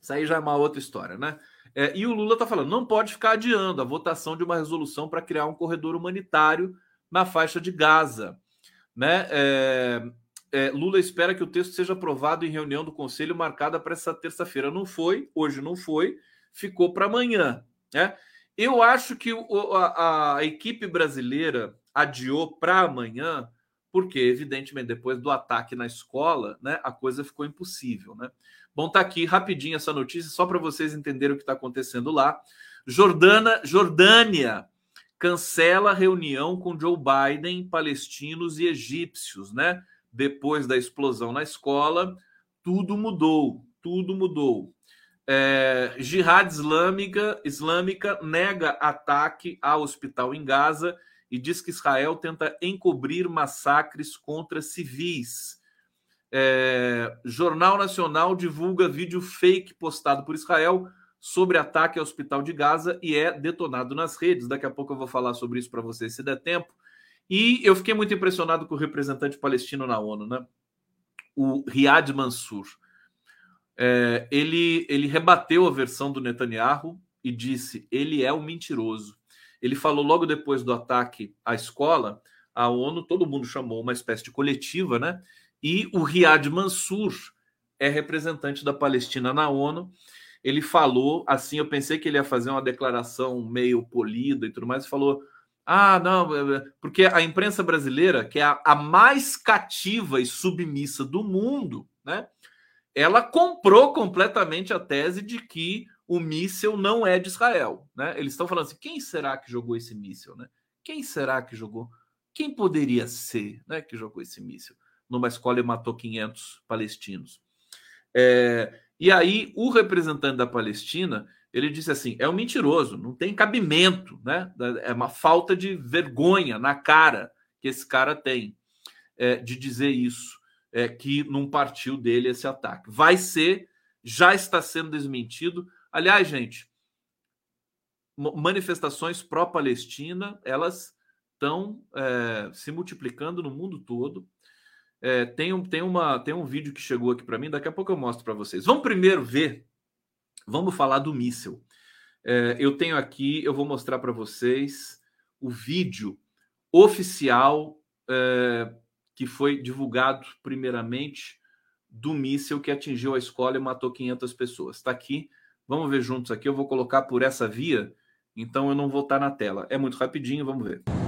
isso aí já é uma outra história, né? É, e o Lula está falando, não pode ficar adiando a votação de uma resolução para criar um corredor humanitário na faixa de Gaza. Né? É, é, Lula espera que o texto seja aprovado em reunião do Conselho marcada para essa terça-feira. Não foi, hoje não foi, ficou para amanhã. Né? Eu acho que o, a, a equipe brasileira adiou para amanhã, porque, evidentemente, depois do ataque na escola, né, a coisa ficou impossível. Né? Bom, tá aqui rapidinho essa notícia, só para vocês entenderem o que está acontecendo lá. Jordana, Jordânia cancela reunião com Joe Biden, palestinos e egípcios, né? Depois da explosão na escola, tudo mudou, tudo mudou. É, Jihad Islâmica, Islâmica nega ataque ao hospital em Gaza e diz que Israel tenta encobrir massacres contra civis. É, Jornal Nacional divulga vídeo fake postado por Israel sobre ataque ao hospital de Gaza e é detonado nas redes. Daqui a pouco eu vou falar sobre isso para vocês se der tempo. E eu fiquei muito impressionado com o representante palestino na ONU, né? O Riyad Mansour. É, ele, ele rebateu a versão do Netanyahu e disse: ele é o mentiroso. Ele falou logo depois do ataque à escola, a ONU, todo mundo chamou uma espécie de coletiva, né? E o Riyad Mansour é representante da Palestina na ONU ele falou assim, eu pensei que ele ia fazer uma declaração meio polida e tudo mais, falou: "Ah, não, é, é", porque a imprensa brasileira, que é a, a mais cativa e submissa do mundo, né? Ela comprou completamente a tese de que o míssil não é de Israel, né? Eles estão falando assim: quem será que jogou esse míssil, né? Quem será que jogou? Quem poderia ser, né, que jogou esse míssil numa escola e matou 500 palestinos? É, e aí o representante da Palestina ele disse assim: é um mentiroso, não tem cabimento, né? É uma falta de vergonha na cara que esse cara tem é, de dizer isso, é, que não partiu dele esse ataque. Vai ser, já está sendo desmentido. Aliás, gente, manifestações pró-Palestina elas estão é, se multiplicando no mundo todo. É, tem, um, tem, uma, tem um vídeo que chegou aqui para mim, daqui a pouco eu mostro para vocês. Vamos primeiro ver, vamos falar do míssil. É, eu tenho aqui, eu vou mostrar para vocês o vídeo oficial é, que foi divulgado primeiramente do míssil que atingiu a escola e matou 500 pessoas. Está aqui, vamos ver juntos aqui. Eu vou colocar por essa via, então eu não vou estar na tela. É muito rapidinho, vamos ver.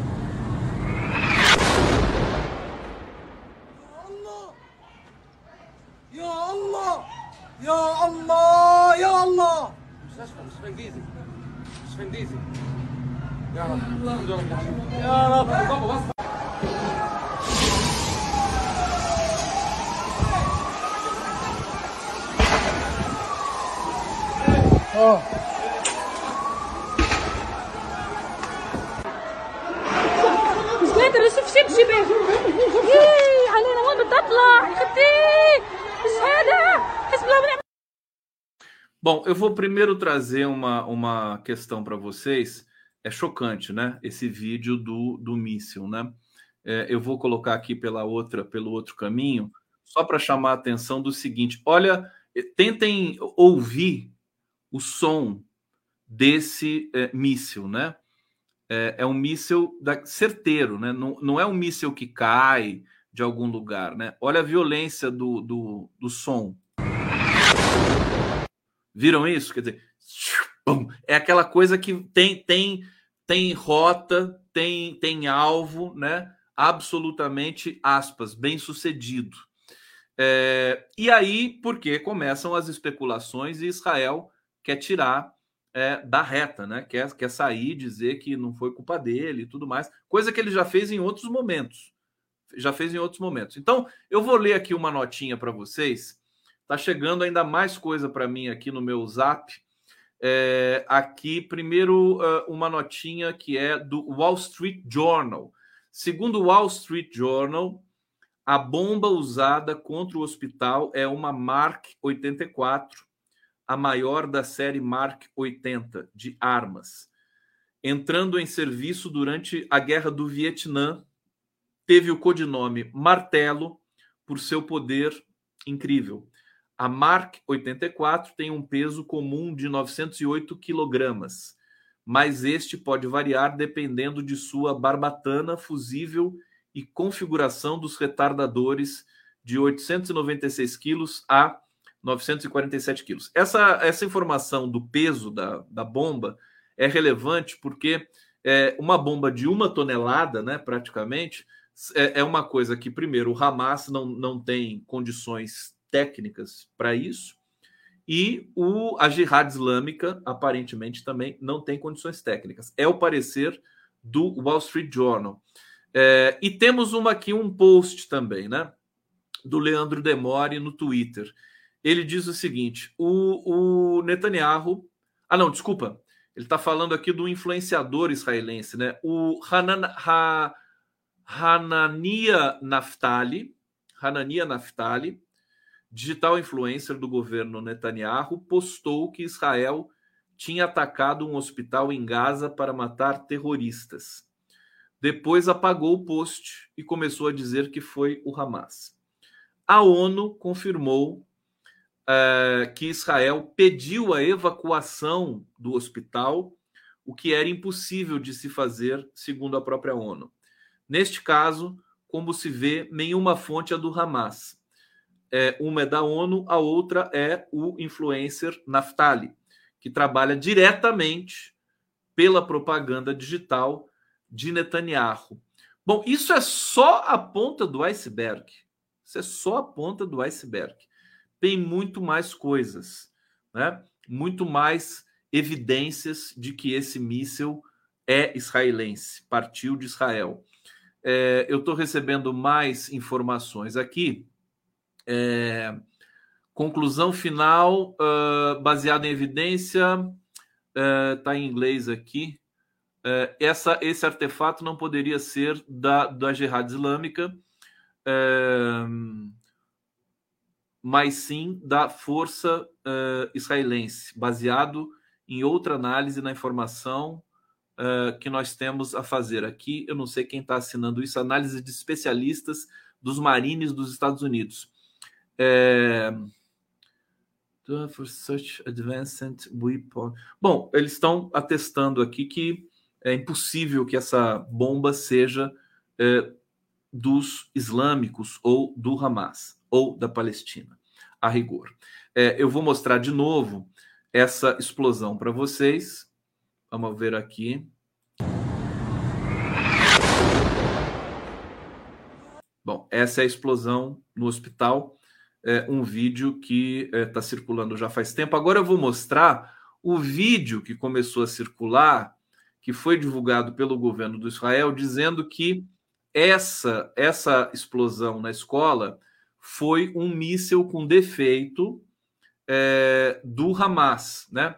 يا الله يا الله. انجليزي انجليزي يا رب. يا رب آه مش قادر أشوف علينا وين بتطلع؟ يا أختي مش Bom, eu vou primeiro trazer uma, uma questão para vocês. É chocante, né? Esse vídeo do, do míssil, né? É, eu vou colocar aqui pela outra, pelo outro caminho, só para chamar a atenção do seguinte: olha, é, tentem ouvir o som desse é, míssil, né? É, é um míssil da, certeiro, né? Não, não é um míssil que cai de algum lugar, né? Olha a violência do, do, do som. Viram isso? Quer dizer, é aquela coisa que tem tem tem rota, tem tem alvo, né? Absolutamente aspas, bem sucedido. É, e aí, porque começam as especulações e Israel quer tirar é, da reta, né? Quer, quer sair, dizer que não foi culpa dele e tudo mais, coisa que ele já fez em outros momentos. Já fez em outros momentos. Então, eu vou ler aqui uma notinha para vocês Tá chegando ainda mais coisa para mim aqui no meu Zap. É, aqui, primeiro, uma notinha que é do Wall Street Journal. Segundo o Wall Street Journal, a bomba usada contra o hospital é uma Mark 84, a maior da série Mark 80 de armas. Entrando em serviço durante a Guerra do Vietnã, teve o codinome Martelo por seu poder incrível. A Mark 84 tem um peso comum de 908 quilogramas, mas este pode variar dependendo de sua barbatana fusível e configuração dos retardadores de 896 quilos a 947 quilos. Essa, essa informação do peso da, da bomba é relevante porque é, uma bomba de uma tonelada, né, praticamente, é, é uma coisa que, primeiro, o Hamas não, não tem condições técnicas para isso, e o, a Jihad Islâmica, aparentemente, também não tem condições técnicas. É o parecer do Wall Street Journal. É, e temos uma aqui, um post também, né? Do Leandro Demore no Twitter. Ele diz o seguinte: o, o Netanyahu. Ah, não, desculpa. Ele está falando aqui do influenciador israelense, né? O Hanan, ha, Hanania Naftali, Hanania Naftali, digital influencer do governo Netanyahu, postou que Israel tinha atacado um hospital em Gaza para matar terroristas. Depois apagou o post e começou a dizer que foi o Hamas. A ONU confirmou uh, que Israel pediu a evacuação do hospital, o que era impossível de se fazer, segundo a própria ONU. Neste caso, como se vê, nenhuma fonte é do Hamas. É, uma é da ONU, a outra é o influencer Naftali, que trabalha diretamente pela propaganda digital de Netanyahu. Bom, isso é só a ponta do iceberg. Isso é só a ponta do iceberg tem muito mais coisas, né? muito mais evidências de que esse míssil é israelense, partiu de Israel. É, eu estou recebendo mais informações aqui. É, conclusão final, uh, baseada em evidência, está uh, em inglês aqui. Uh, essa, esse artefato não poderia ser da, da Jihad Islâmica. Uh, mas sim da força israelense, baseado em outra análise na informação que nós temos a fazer aqui. Eu não sei quem está assinando isso, análise de especialistas dos marines dos Estados Unidos. É... For such advanced weapon. Bom, eles estão atestando aqui que é impossível que essa bomba seja é, dos islâmicos ou do Hamas ou da Palestina, a rigor. É, eu vou mostrar de novo essa explosão para vocês. Vamos ver aqui. Bom, essa é a explosão no hospital. É um vídeo que está é, tá circulando já faz tempo. Agora eu vou mostrar o vídeo que começou a circular, que foi divulgado pelo governo do Israel, dizendo que essa essa explosão na escola foi um míssil com defeito é, do Hamas, né?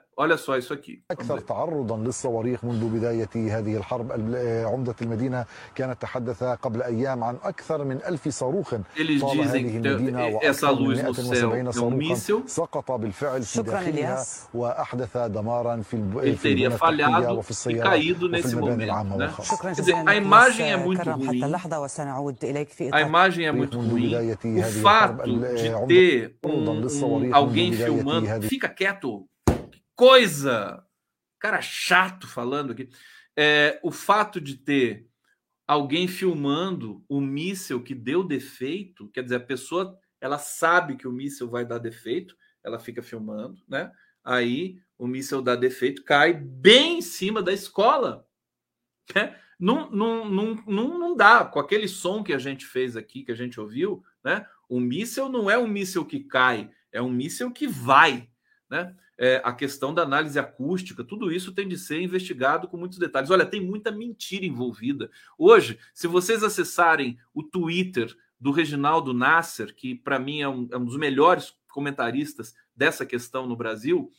أكثر تعرضا للصواريخ منذ بداية هذه الحرب آه، عمدة المدينة كانت تحدث قبل أيام عن أكثر من ألف صاروخ طال هذه المدينة وأكثر من 170 صاروخا سقط بالفعل في داخلها وأحدث دمارا في البنى وفي السيارات وفي المباني العامة والخاصة. شكرا حتى اللحظة وسنعود إليك في إطار. A imagem é muito ruim. O fato de آه، ter um, um, coisa! Cara chato falando aqui. É, o fato de ter alguém filmando o míssil que deu defeito, quer dizer, a pessoa ela sabe que o míssil vai dar defeito, ela fica filmando, né? Aí o míssil dá defeito, cai bem em cima da escola. Né? Não, não, não, não, não dá. Com aquele som que a gente fez aqui, que a gente ouviu, né? O míssil não é um míssil que cai, é um míssil que vai, né? é, a questão da análise acústica, tudo isso tem de ser investigado com muitos detalhes. Olha, tem muita mentira envolvida. Hoje, se vocês acessarem o Twitter do Reginaldo Nasser, que para mim é um, é um, dos melhores comentaristas dessa questão no Brasil,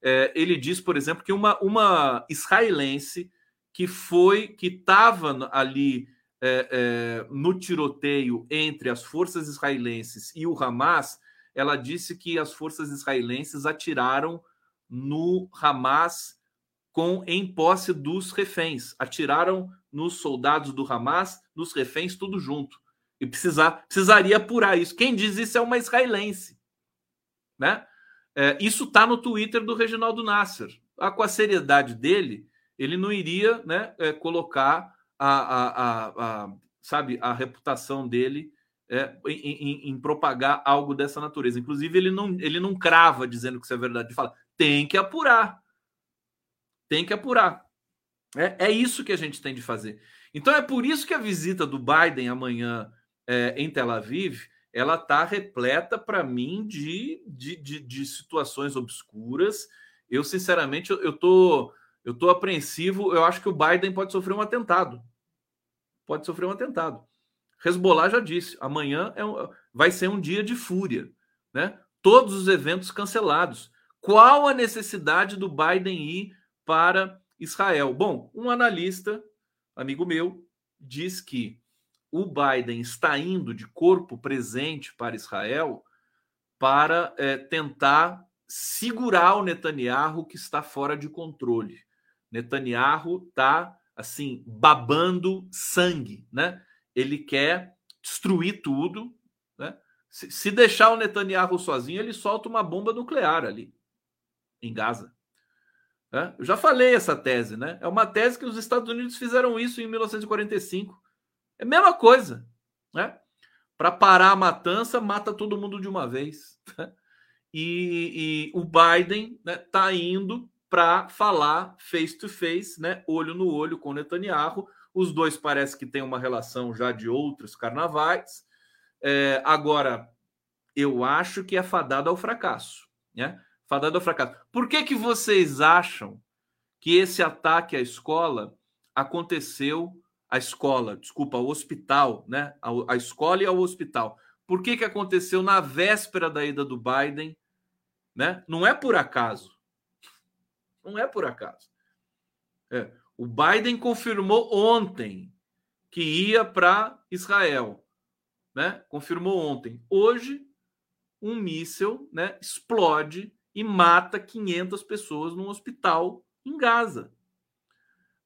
é, ele diz, por exemplo, que uma, uma israelense que foi, que estava ali é, é, no tiroteio entre as forças israelenses e o Hamas, ela disse que as forças israelenses atiraram no Hamas com em posse dos reféns, atiraram nos soldados do Hamas, nos reféns, tudo junto. E precisar, precisaria apurar isso. Quem diz isso é uma israelense, né? É, isso está no Twitter do Reginaldo Nasser. Ah, com a seriedade dele, ele não iria, né, é, colocar a, a, a, a, sabe, a reputação dele é, em, em, em, propagar algo dessa natureza. Inclusive, ele não, ele não crava dizendo que isso é verdade. Ele fala, tem que apurar. tem que apurar. É, é isso que a gente tem de fazer. Então é por isso que a visita do Biden amanhã é, em Tel Aviv ela está repleta para mim de, de, de, de, situações obscuras. Eu, sinceramente, eu, eu, tô, eu tô apreensivo. Eu acho que o Biden pode sofrer um atentado. Pode sofrer um atentado. Hezbollah já disse, amanhã é um, vai ser um dia de fúria. Né? Todos os eventos cancelados. Qual a necessidade do Biden ir para Israel? Bom, um analista, amigo meu, diz que o Biden está indo de corpo presente para Israel para é, tentar segurar o Netanyahu que está fora de controle. Netanyahu está assim babando sangue, né? Ele quer destruir tudo, né? Se, se deixar o Netanyahu sozinho, ele solta uma bomba nuclear ali em Gaza. Né? Eu já falei essa tese, né? É uma tese que os Estados Unidos fizeram isso em 1945 é a mesma coisa, né? Para parar a matança, mata todo mundo de uma vez. Né? E, e o Biden né, tá indo para falar face to face, né, olho no olho com Netanyahu. Os dois parece que têm uma relação já de outros carnavais. É, agora, eu acho que é fadado ao fracasso, né? Fadado ao fracasso. Por que que vocês acham que esse ataque à escola aconteceu a escola, desculpa, o hospital, né? A, a escola e ao hospital. Por que, que aconteceu na véspera da ida do Biden? Né? Não é por acaso. Não é por acaso. É. O Biden confirmou ontem que ia para Israel. Né? Confirmou ontem. Hoje, um míssil né, explode e mata 500 pessoas num hospital em Gaza.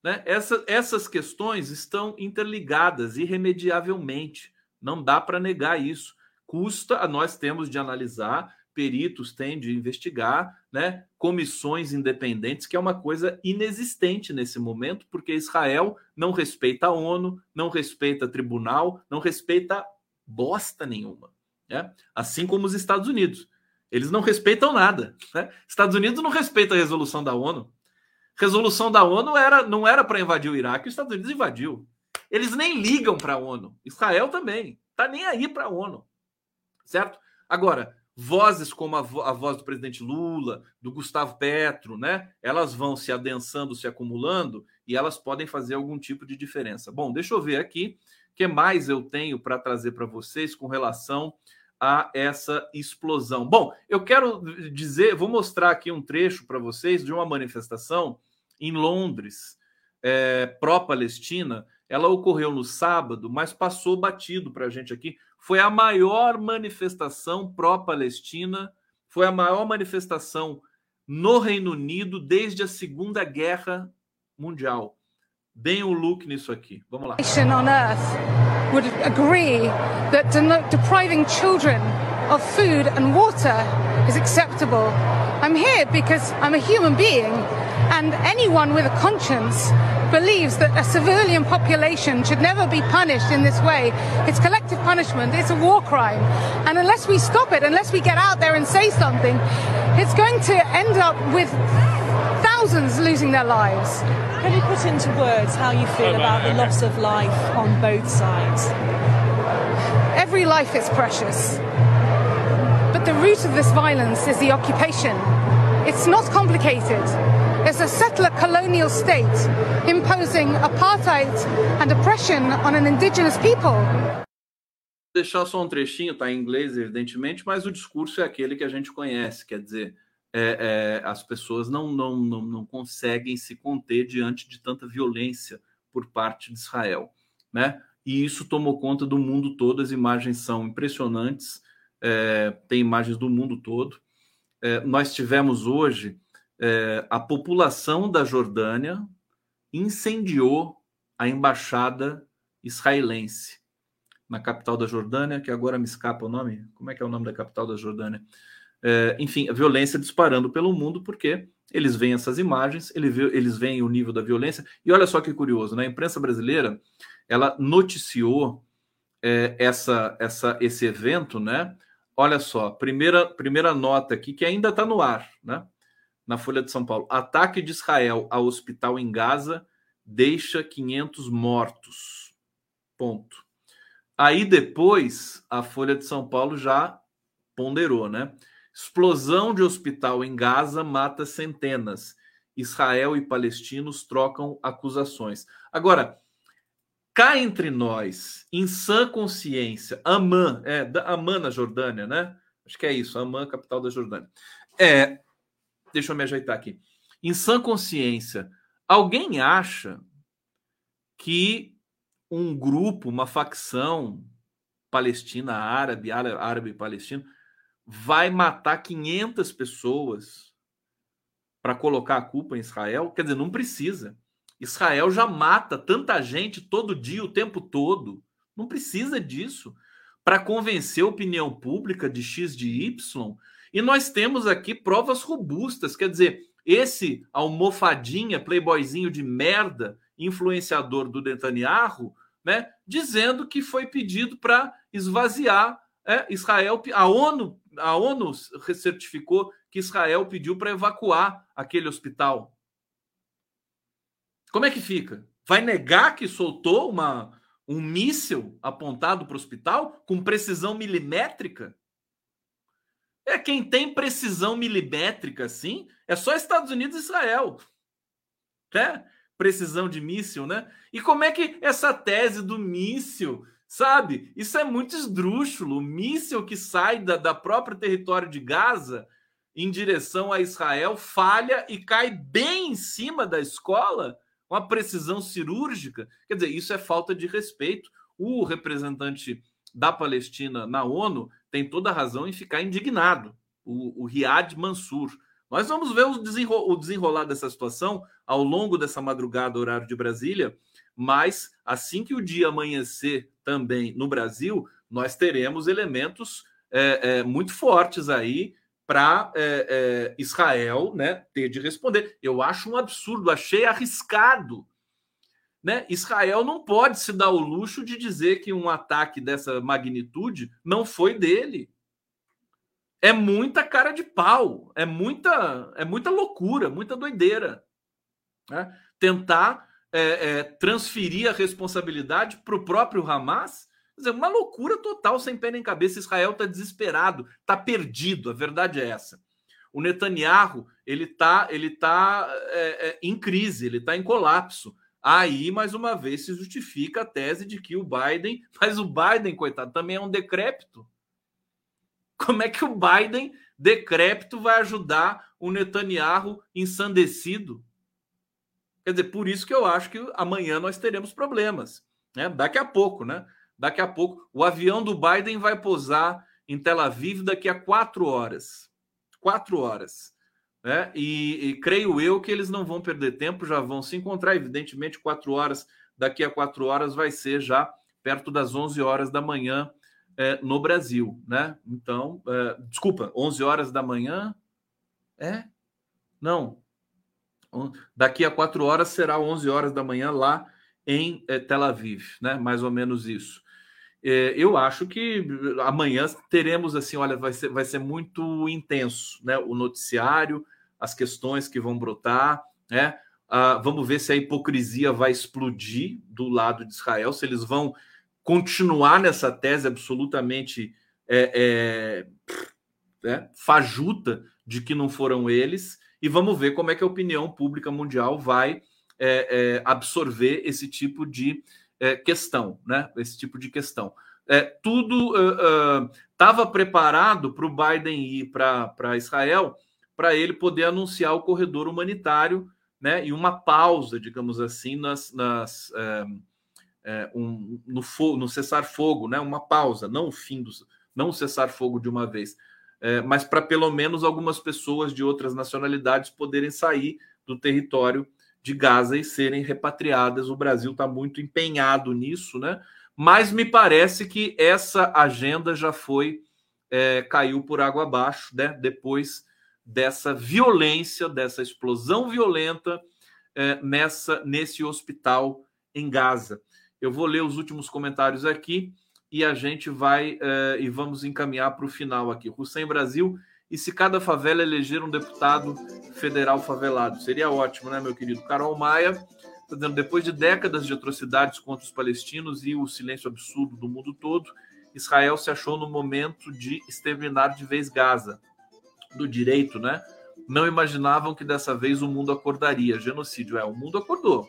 Né? Essa, essas questões estão interligadas irremediavelmente. Não dá para negar isso. Custa, nós temos de analisar, peritos têm de investigar, né? comissões independentes, que é uma coisa inexistente nesse momento, porque Israel não respeita a ONU, não respeita tribunal, não respeita bosta nenhuma. Né? Assim como os Estados Unidos. Eles não respeitam nada. Né? Estados Unidos não respeita a resolução da ONU resolução da ONU era, não era para invadir o Iraque, os Estados Unidos invadiu. Eles nem ligam para a ONU. Israel também. Tá nem aí para a ONU. Certo? Agora, vozes como a, vo a, voz do presidente Lula, do Gustavo Petro, né? Elas vão se adensando, se acumulando e elas podem fazer algum tipo de diferença. Bom, deixa eu ver aqui o que mais eu tenho para trazer para vocês com relação a essa explosão. Bom, eu quero dizer, vou mostrar aqui um trecho para vocês de uma manifestação em Londres, é, pró-Palestina. Ela ocorreu no sábado, mas passou batido para a gente aqui. Foi a maior manifestação pró-Palestina, foi a maior manifestação no Reino Unido desde a Segunda Guerra Mundial. Deem um look nisso aqui. Vamos lá. On earth would agree that depriving children of food and water is acceptable. I'm here because I'm a human being And anyone with a conscience believes that a civilian population should never be punished in this way. It's collective punishment, it's a war crime. And unless we stop it, unless we get out there and say something, it's going to end up with thousands losing their lives. Can you put into words how you feel about the loss of life on both sides? Every life is precious. But the root of this violence is the occupation. It's not complicated. Is a settler colonial state imposing apartheid and oppression on an indigenous people. Deixar só um trechinho, tá em inglês, evidentemente, mas o discurso é aquele que a gente conhece, quer dizer, é, é, as pessoas não, não, não, não conseguem se conter diante de tanta violência por parte de Israel, né? E isso tomou conta do mundo todo, as imagens são impressionantes, é, tem imagens do mundo todo. É, nós tivemos hoje é, a população da Jordânia incendiou a embaixada israelense na capital da Jordânia, que agora me escapa o nome. Como é que é o nome da capital da Jordânia? É, enfim, a violência disparando pelo mundo, porque eles veem essas imagens, eles veem o nível da violência. E olha só que curioso, né? imprensa brasileira, ela noticiou é, essa, essa, esse evento, né? Olha só, primeira, primeira nota aqui que ainda está no ar, né? Na Folha de São Paulo. Ataque de Israel ao hospital em Gaza deixa 500 mortos. Ponto. Aí depois a Folha de São Paulo já ponderou, né? Explosão de hospital em Gaza mata centenas. Israel e palestinos trocam acusações. Agora, cá entre nós, em sã consciência, Amã, é, Amã na Jordânia, né? Acho que é isso, Amã, capital da Jordânia. É, deixa eu me ajeitar aqui. Em sã consciência, alguém acha que um grupo, uma facção palestina árabe, árabe palestino, vai matar 500 pessoas para colocar a culpa em Israel? Quer dizer, não precisa. Israel já mata tanta gente todo dia, o tempo todo. Não precisa disso para convencer a opinião pública de X de Y. E nós temos aqui provas robustas. Quer dizer, esse almofadinha, playboyzinho de merda, influenciador do Netanyahu, né, dizendo que foi pedido para esvaziar é, Israel. A ONU, a ONU certificou que Israel pediu para evacuar aquele hospital. Como é que fica? Vai negar que soltou uma, um míssil apontado para o hospital com precisão milimétrica? É quem tem precisão milimétrica assim, é só Estados Unidos e Israel. É? Precisão de míssil, né? E como é que essa tese do míssil, sabe? Isso é muito esdrúxulo. O míssil que sai da, da próprio território de Gaza em direção a Israel falha e cai bem em cima da escola uma precisão cirúrgica. Quer dizer, isso é falta de respeito. O representante da Palestina na ONU tem toda a razão em ficar indignado, o, o Riad Mansur. Nós vamos ver o, desenro o desenrolar dessa situação ao longo dessa madrugada, horário de Brasília, mas assim que o dia amanhecer também no Brasil, nós teremos elementos é, é, muito fortes aí para é, é, Israel né, ter de responder. Eu acho um absurdo, achei arriscado. Né? Israel não pode se dar o luxo de dizer que um ataque dessa magnitude não foi dele. É muita cara de pau, é muita, é muita loucura, muita doideira. Né? Tentar é, é transferir a responsabilidade para o próprio Hamas Quer dizer, uma loucura total, sem pé nem cabeça. Israel está desesperado, está perdido. A verdade é essa. O Netanyahu ele está ele tá, é, é, em crise, ele está em colapso. Aí, mais uma vez, se justifica a tese de que o Biden, *laughs* mas o Biden, coitado, também é um decrépito. Como é que o Biden, decrépito, vai ajudar o Netanyahu ensandecido? Quer dizer, por isso que eu acho que amanhã nós teremos problemas. Né? Daqui a pouco, né? Daqui a pouco, o avião do Biden vai pousar em Tel Aviv daqui a quatro horas. Quatro horas. Né? E, e, creio eu que eles não vão perder tempo, já vão se encontrar. Evidentemente, quatro horas, daqui a quatro horas vai ser já perto das 11 horas da manhã é, no Brasil. Né? Então, é, desculpa, 11 horas da manhã? É? Não. Daqui a quatro horas será 11 horas da manhã lá em é, Tel Aviv, né? mais ou menos isso. É, eu acho que amanhã teremos assim, olha, vai ser, vai ser muito intenso, né? O noticiário, as questões que vão brotar, né? Ah, vamos ver se a hipocrisia vai explodir do lado de Israel, se eles vão continuar nessa tese absolutamente é, é, é, fajuta de que não foram eles, e vamos ver como é que a opinião pública mundial vai é, é, absorver esse tipo de é, questão, né? Esse tipo de questão. É, tudo estava uh, uh, preparado para o Biden ir para Israel para ele poder anunciar o corredor humanitário né, e uma pausa, digamos assim, nas, nas é, é, um, no, no cessar-fogo, né, uma pausa, não o fim do não cessar-fogo de uma vez, é, mas para pelo menos algumas pessoas de outras nacionalidades poderem sair do território de Gaza e serem repatriadas. O Brasil está muito empenhado nisso, né? Mas me parece que essa agenda já foi é, caiu por água abaixo, né? Depois dessa violência, dessa explosão violenta é, nessa nesse hospital em Gaza. Eu vou ler os últimos comentários aqui e a gente vai é, e vamos encaminhar para o final aqui. Hussein Brasil, e se cada favela eleger um deputado federal favelado. Seria ótimo, né, meu querido? Carol Maia, tá dizendo, depois de décadas de atrocidades contra os palestinos e o silêncio absurdo do mundo todo, Israel se achou no momento de exterminar de vez Gaza. Do direito, né? Não imaginavam que dessa vez o mundo acordaria. Genocídio. É, o mundo acordou.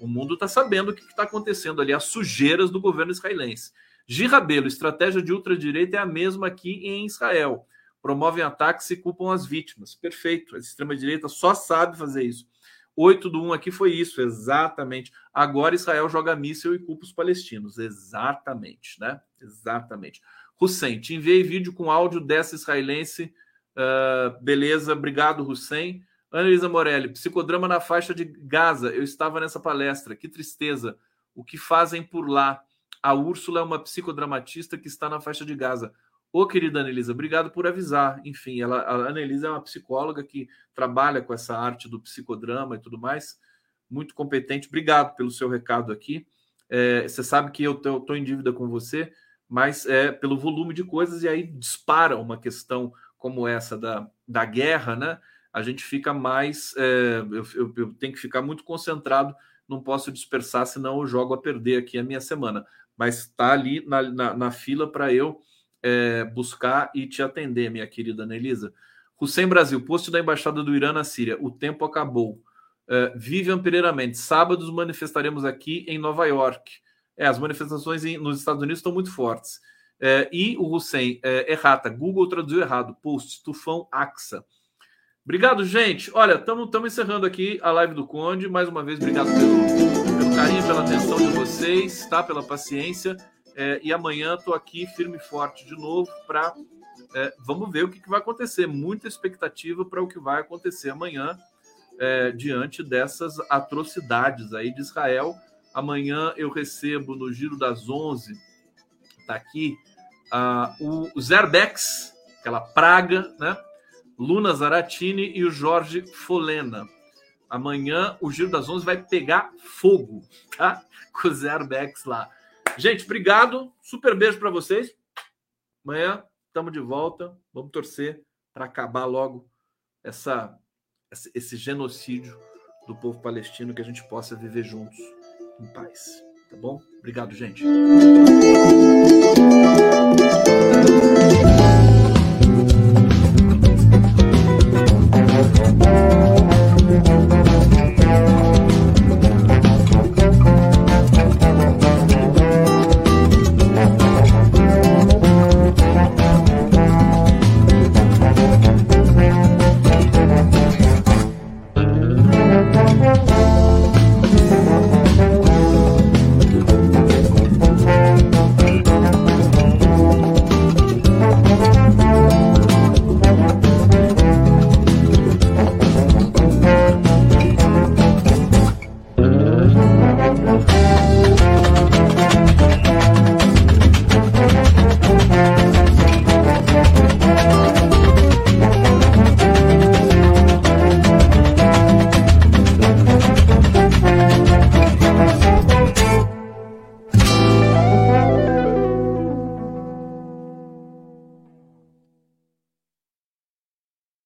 O mundo está sabendo o que está acontecendo ali, as sujeiras do governo israelense. Girabelo, estratégia de ultradireita é a mesma aqui em Israel promovem ataques e culpam as vítimas. Perfeito. A extrema-direita só sabe fazer isso. 8 do 1 aqui foi isso, exatamente. Agora Israel joga míssil e culpa os palestinos. Exatamente, né? Exatamente. Hussein, te enviei vídeo com áudio dessa israelense. Uh, beleza, obrigado, Hussein. Ana Morelli, psicodrama na faixa de Gaza. Eu estava nessa palestra. Que tristeza. O que fazem por lá? A Úrsula é uma psicodramatista que está na faixa de Gaza. Ô, querida Anelisa, obrigado por avisar. Enfim, ela, a Anelisa é uma psicóloga que trabalha com essa arte do psicodrama e tudo mais, muito competente. Obrigado pelo seu recado aqui. É, você sabe que eu estou em dívida com você, mas é pelo volume de coisas, e aí dispara uma questão como essa da, da guerra, né? A gente fica mais. É, eu, eu, eu tenho que ficar muito concentrado, não posso dispersar, senão eu jogo a perder aqui a minha semana. Mas está ali na, na, na fila para eu é, buscar e te atender, minha querida Nelisa. Hussein Brasil, posto da Embaixada do Irã na Síria. O tempo acabou. É, Vivian Pereira Mendes, sábados manifestaremos aqui em Nova York. É, as manifestações em, nos Estados Unidos estão muito fortes. É, e o Hussein, é, errata, Google traduziu errado. Post, tufão AXA. Obrigado, gente. Olha, estamos encerrando aqui a live do Conde. Mais uma vez, obrigado pelo, pelo carinho, pela atenção de vocês, tá? Pela paciência. É, e amanhã estou aqui firme e forte de novo para. É, vamos ver o que, que, vai acontecer. Muita expectativa para o que vai acontecer amanhã é, diante dessas atrocidades aí de Israel. Amanhã eu recebo no Giro das 11, está aqui, uh, o Zerbex, aquela praga, né? Luna Zaratini e o Jorge Folena. Amanhã o Giro das 11 vai pegar fogo, tá? *laughs* Com o Zerbex lá. Gente, obrigado. Super beijo para vocês. Amanhã estamos de volta. Vamos torcer para acabar logo essa, esse genocídio do povo palestino, que a gente possa viver juntos em paz. Tá bom? Obrigado, gente.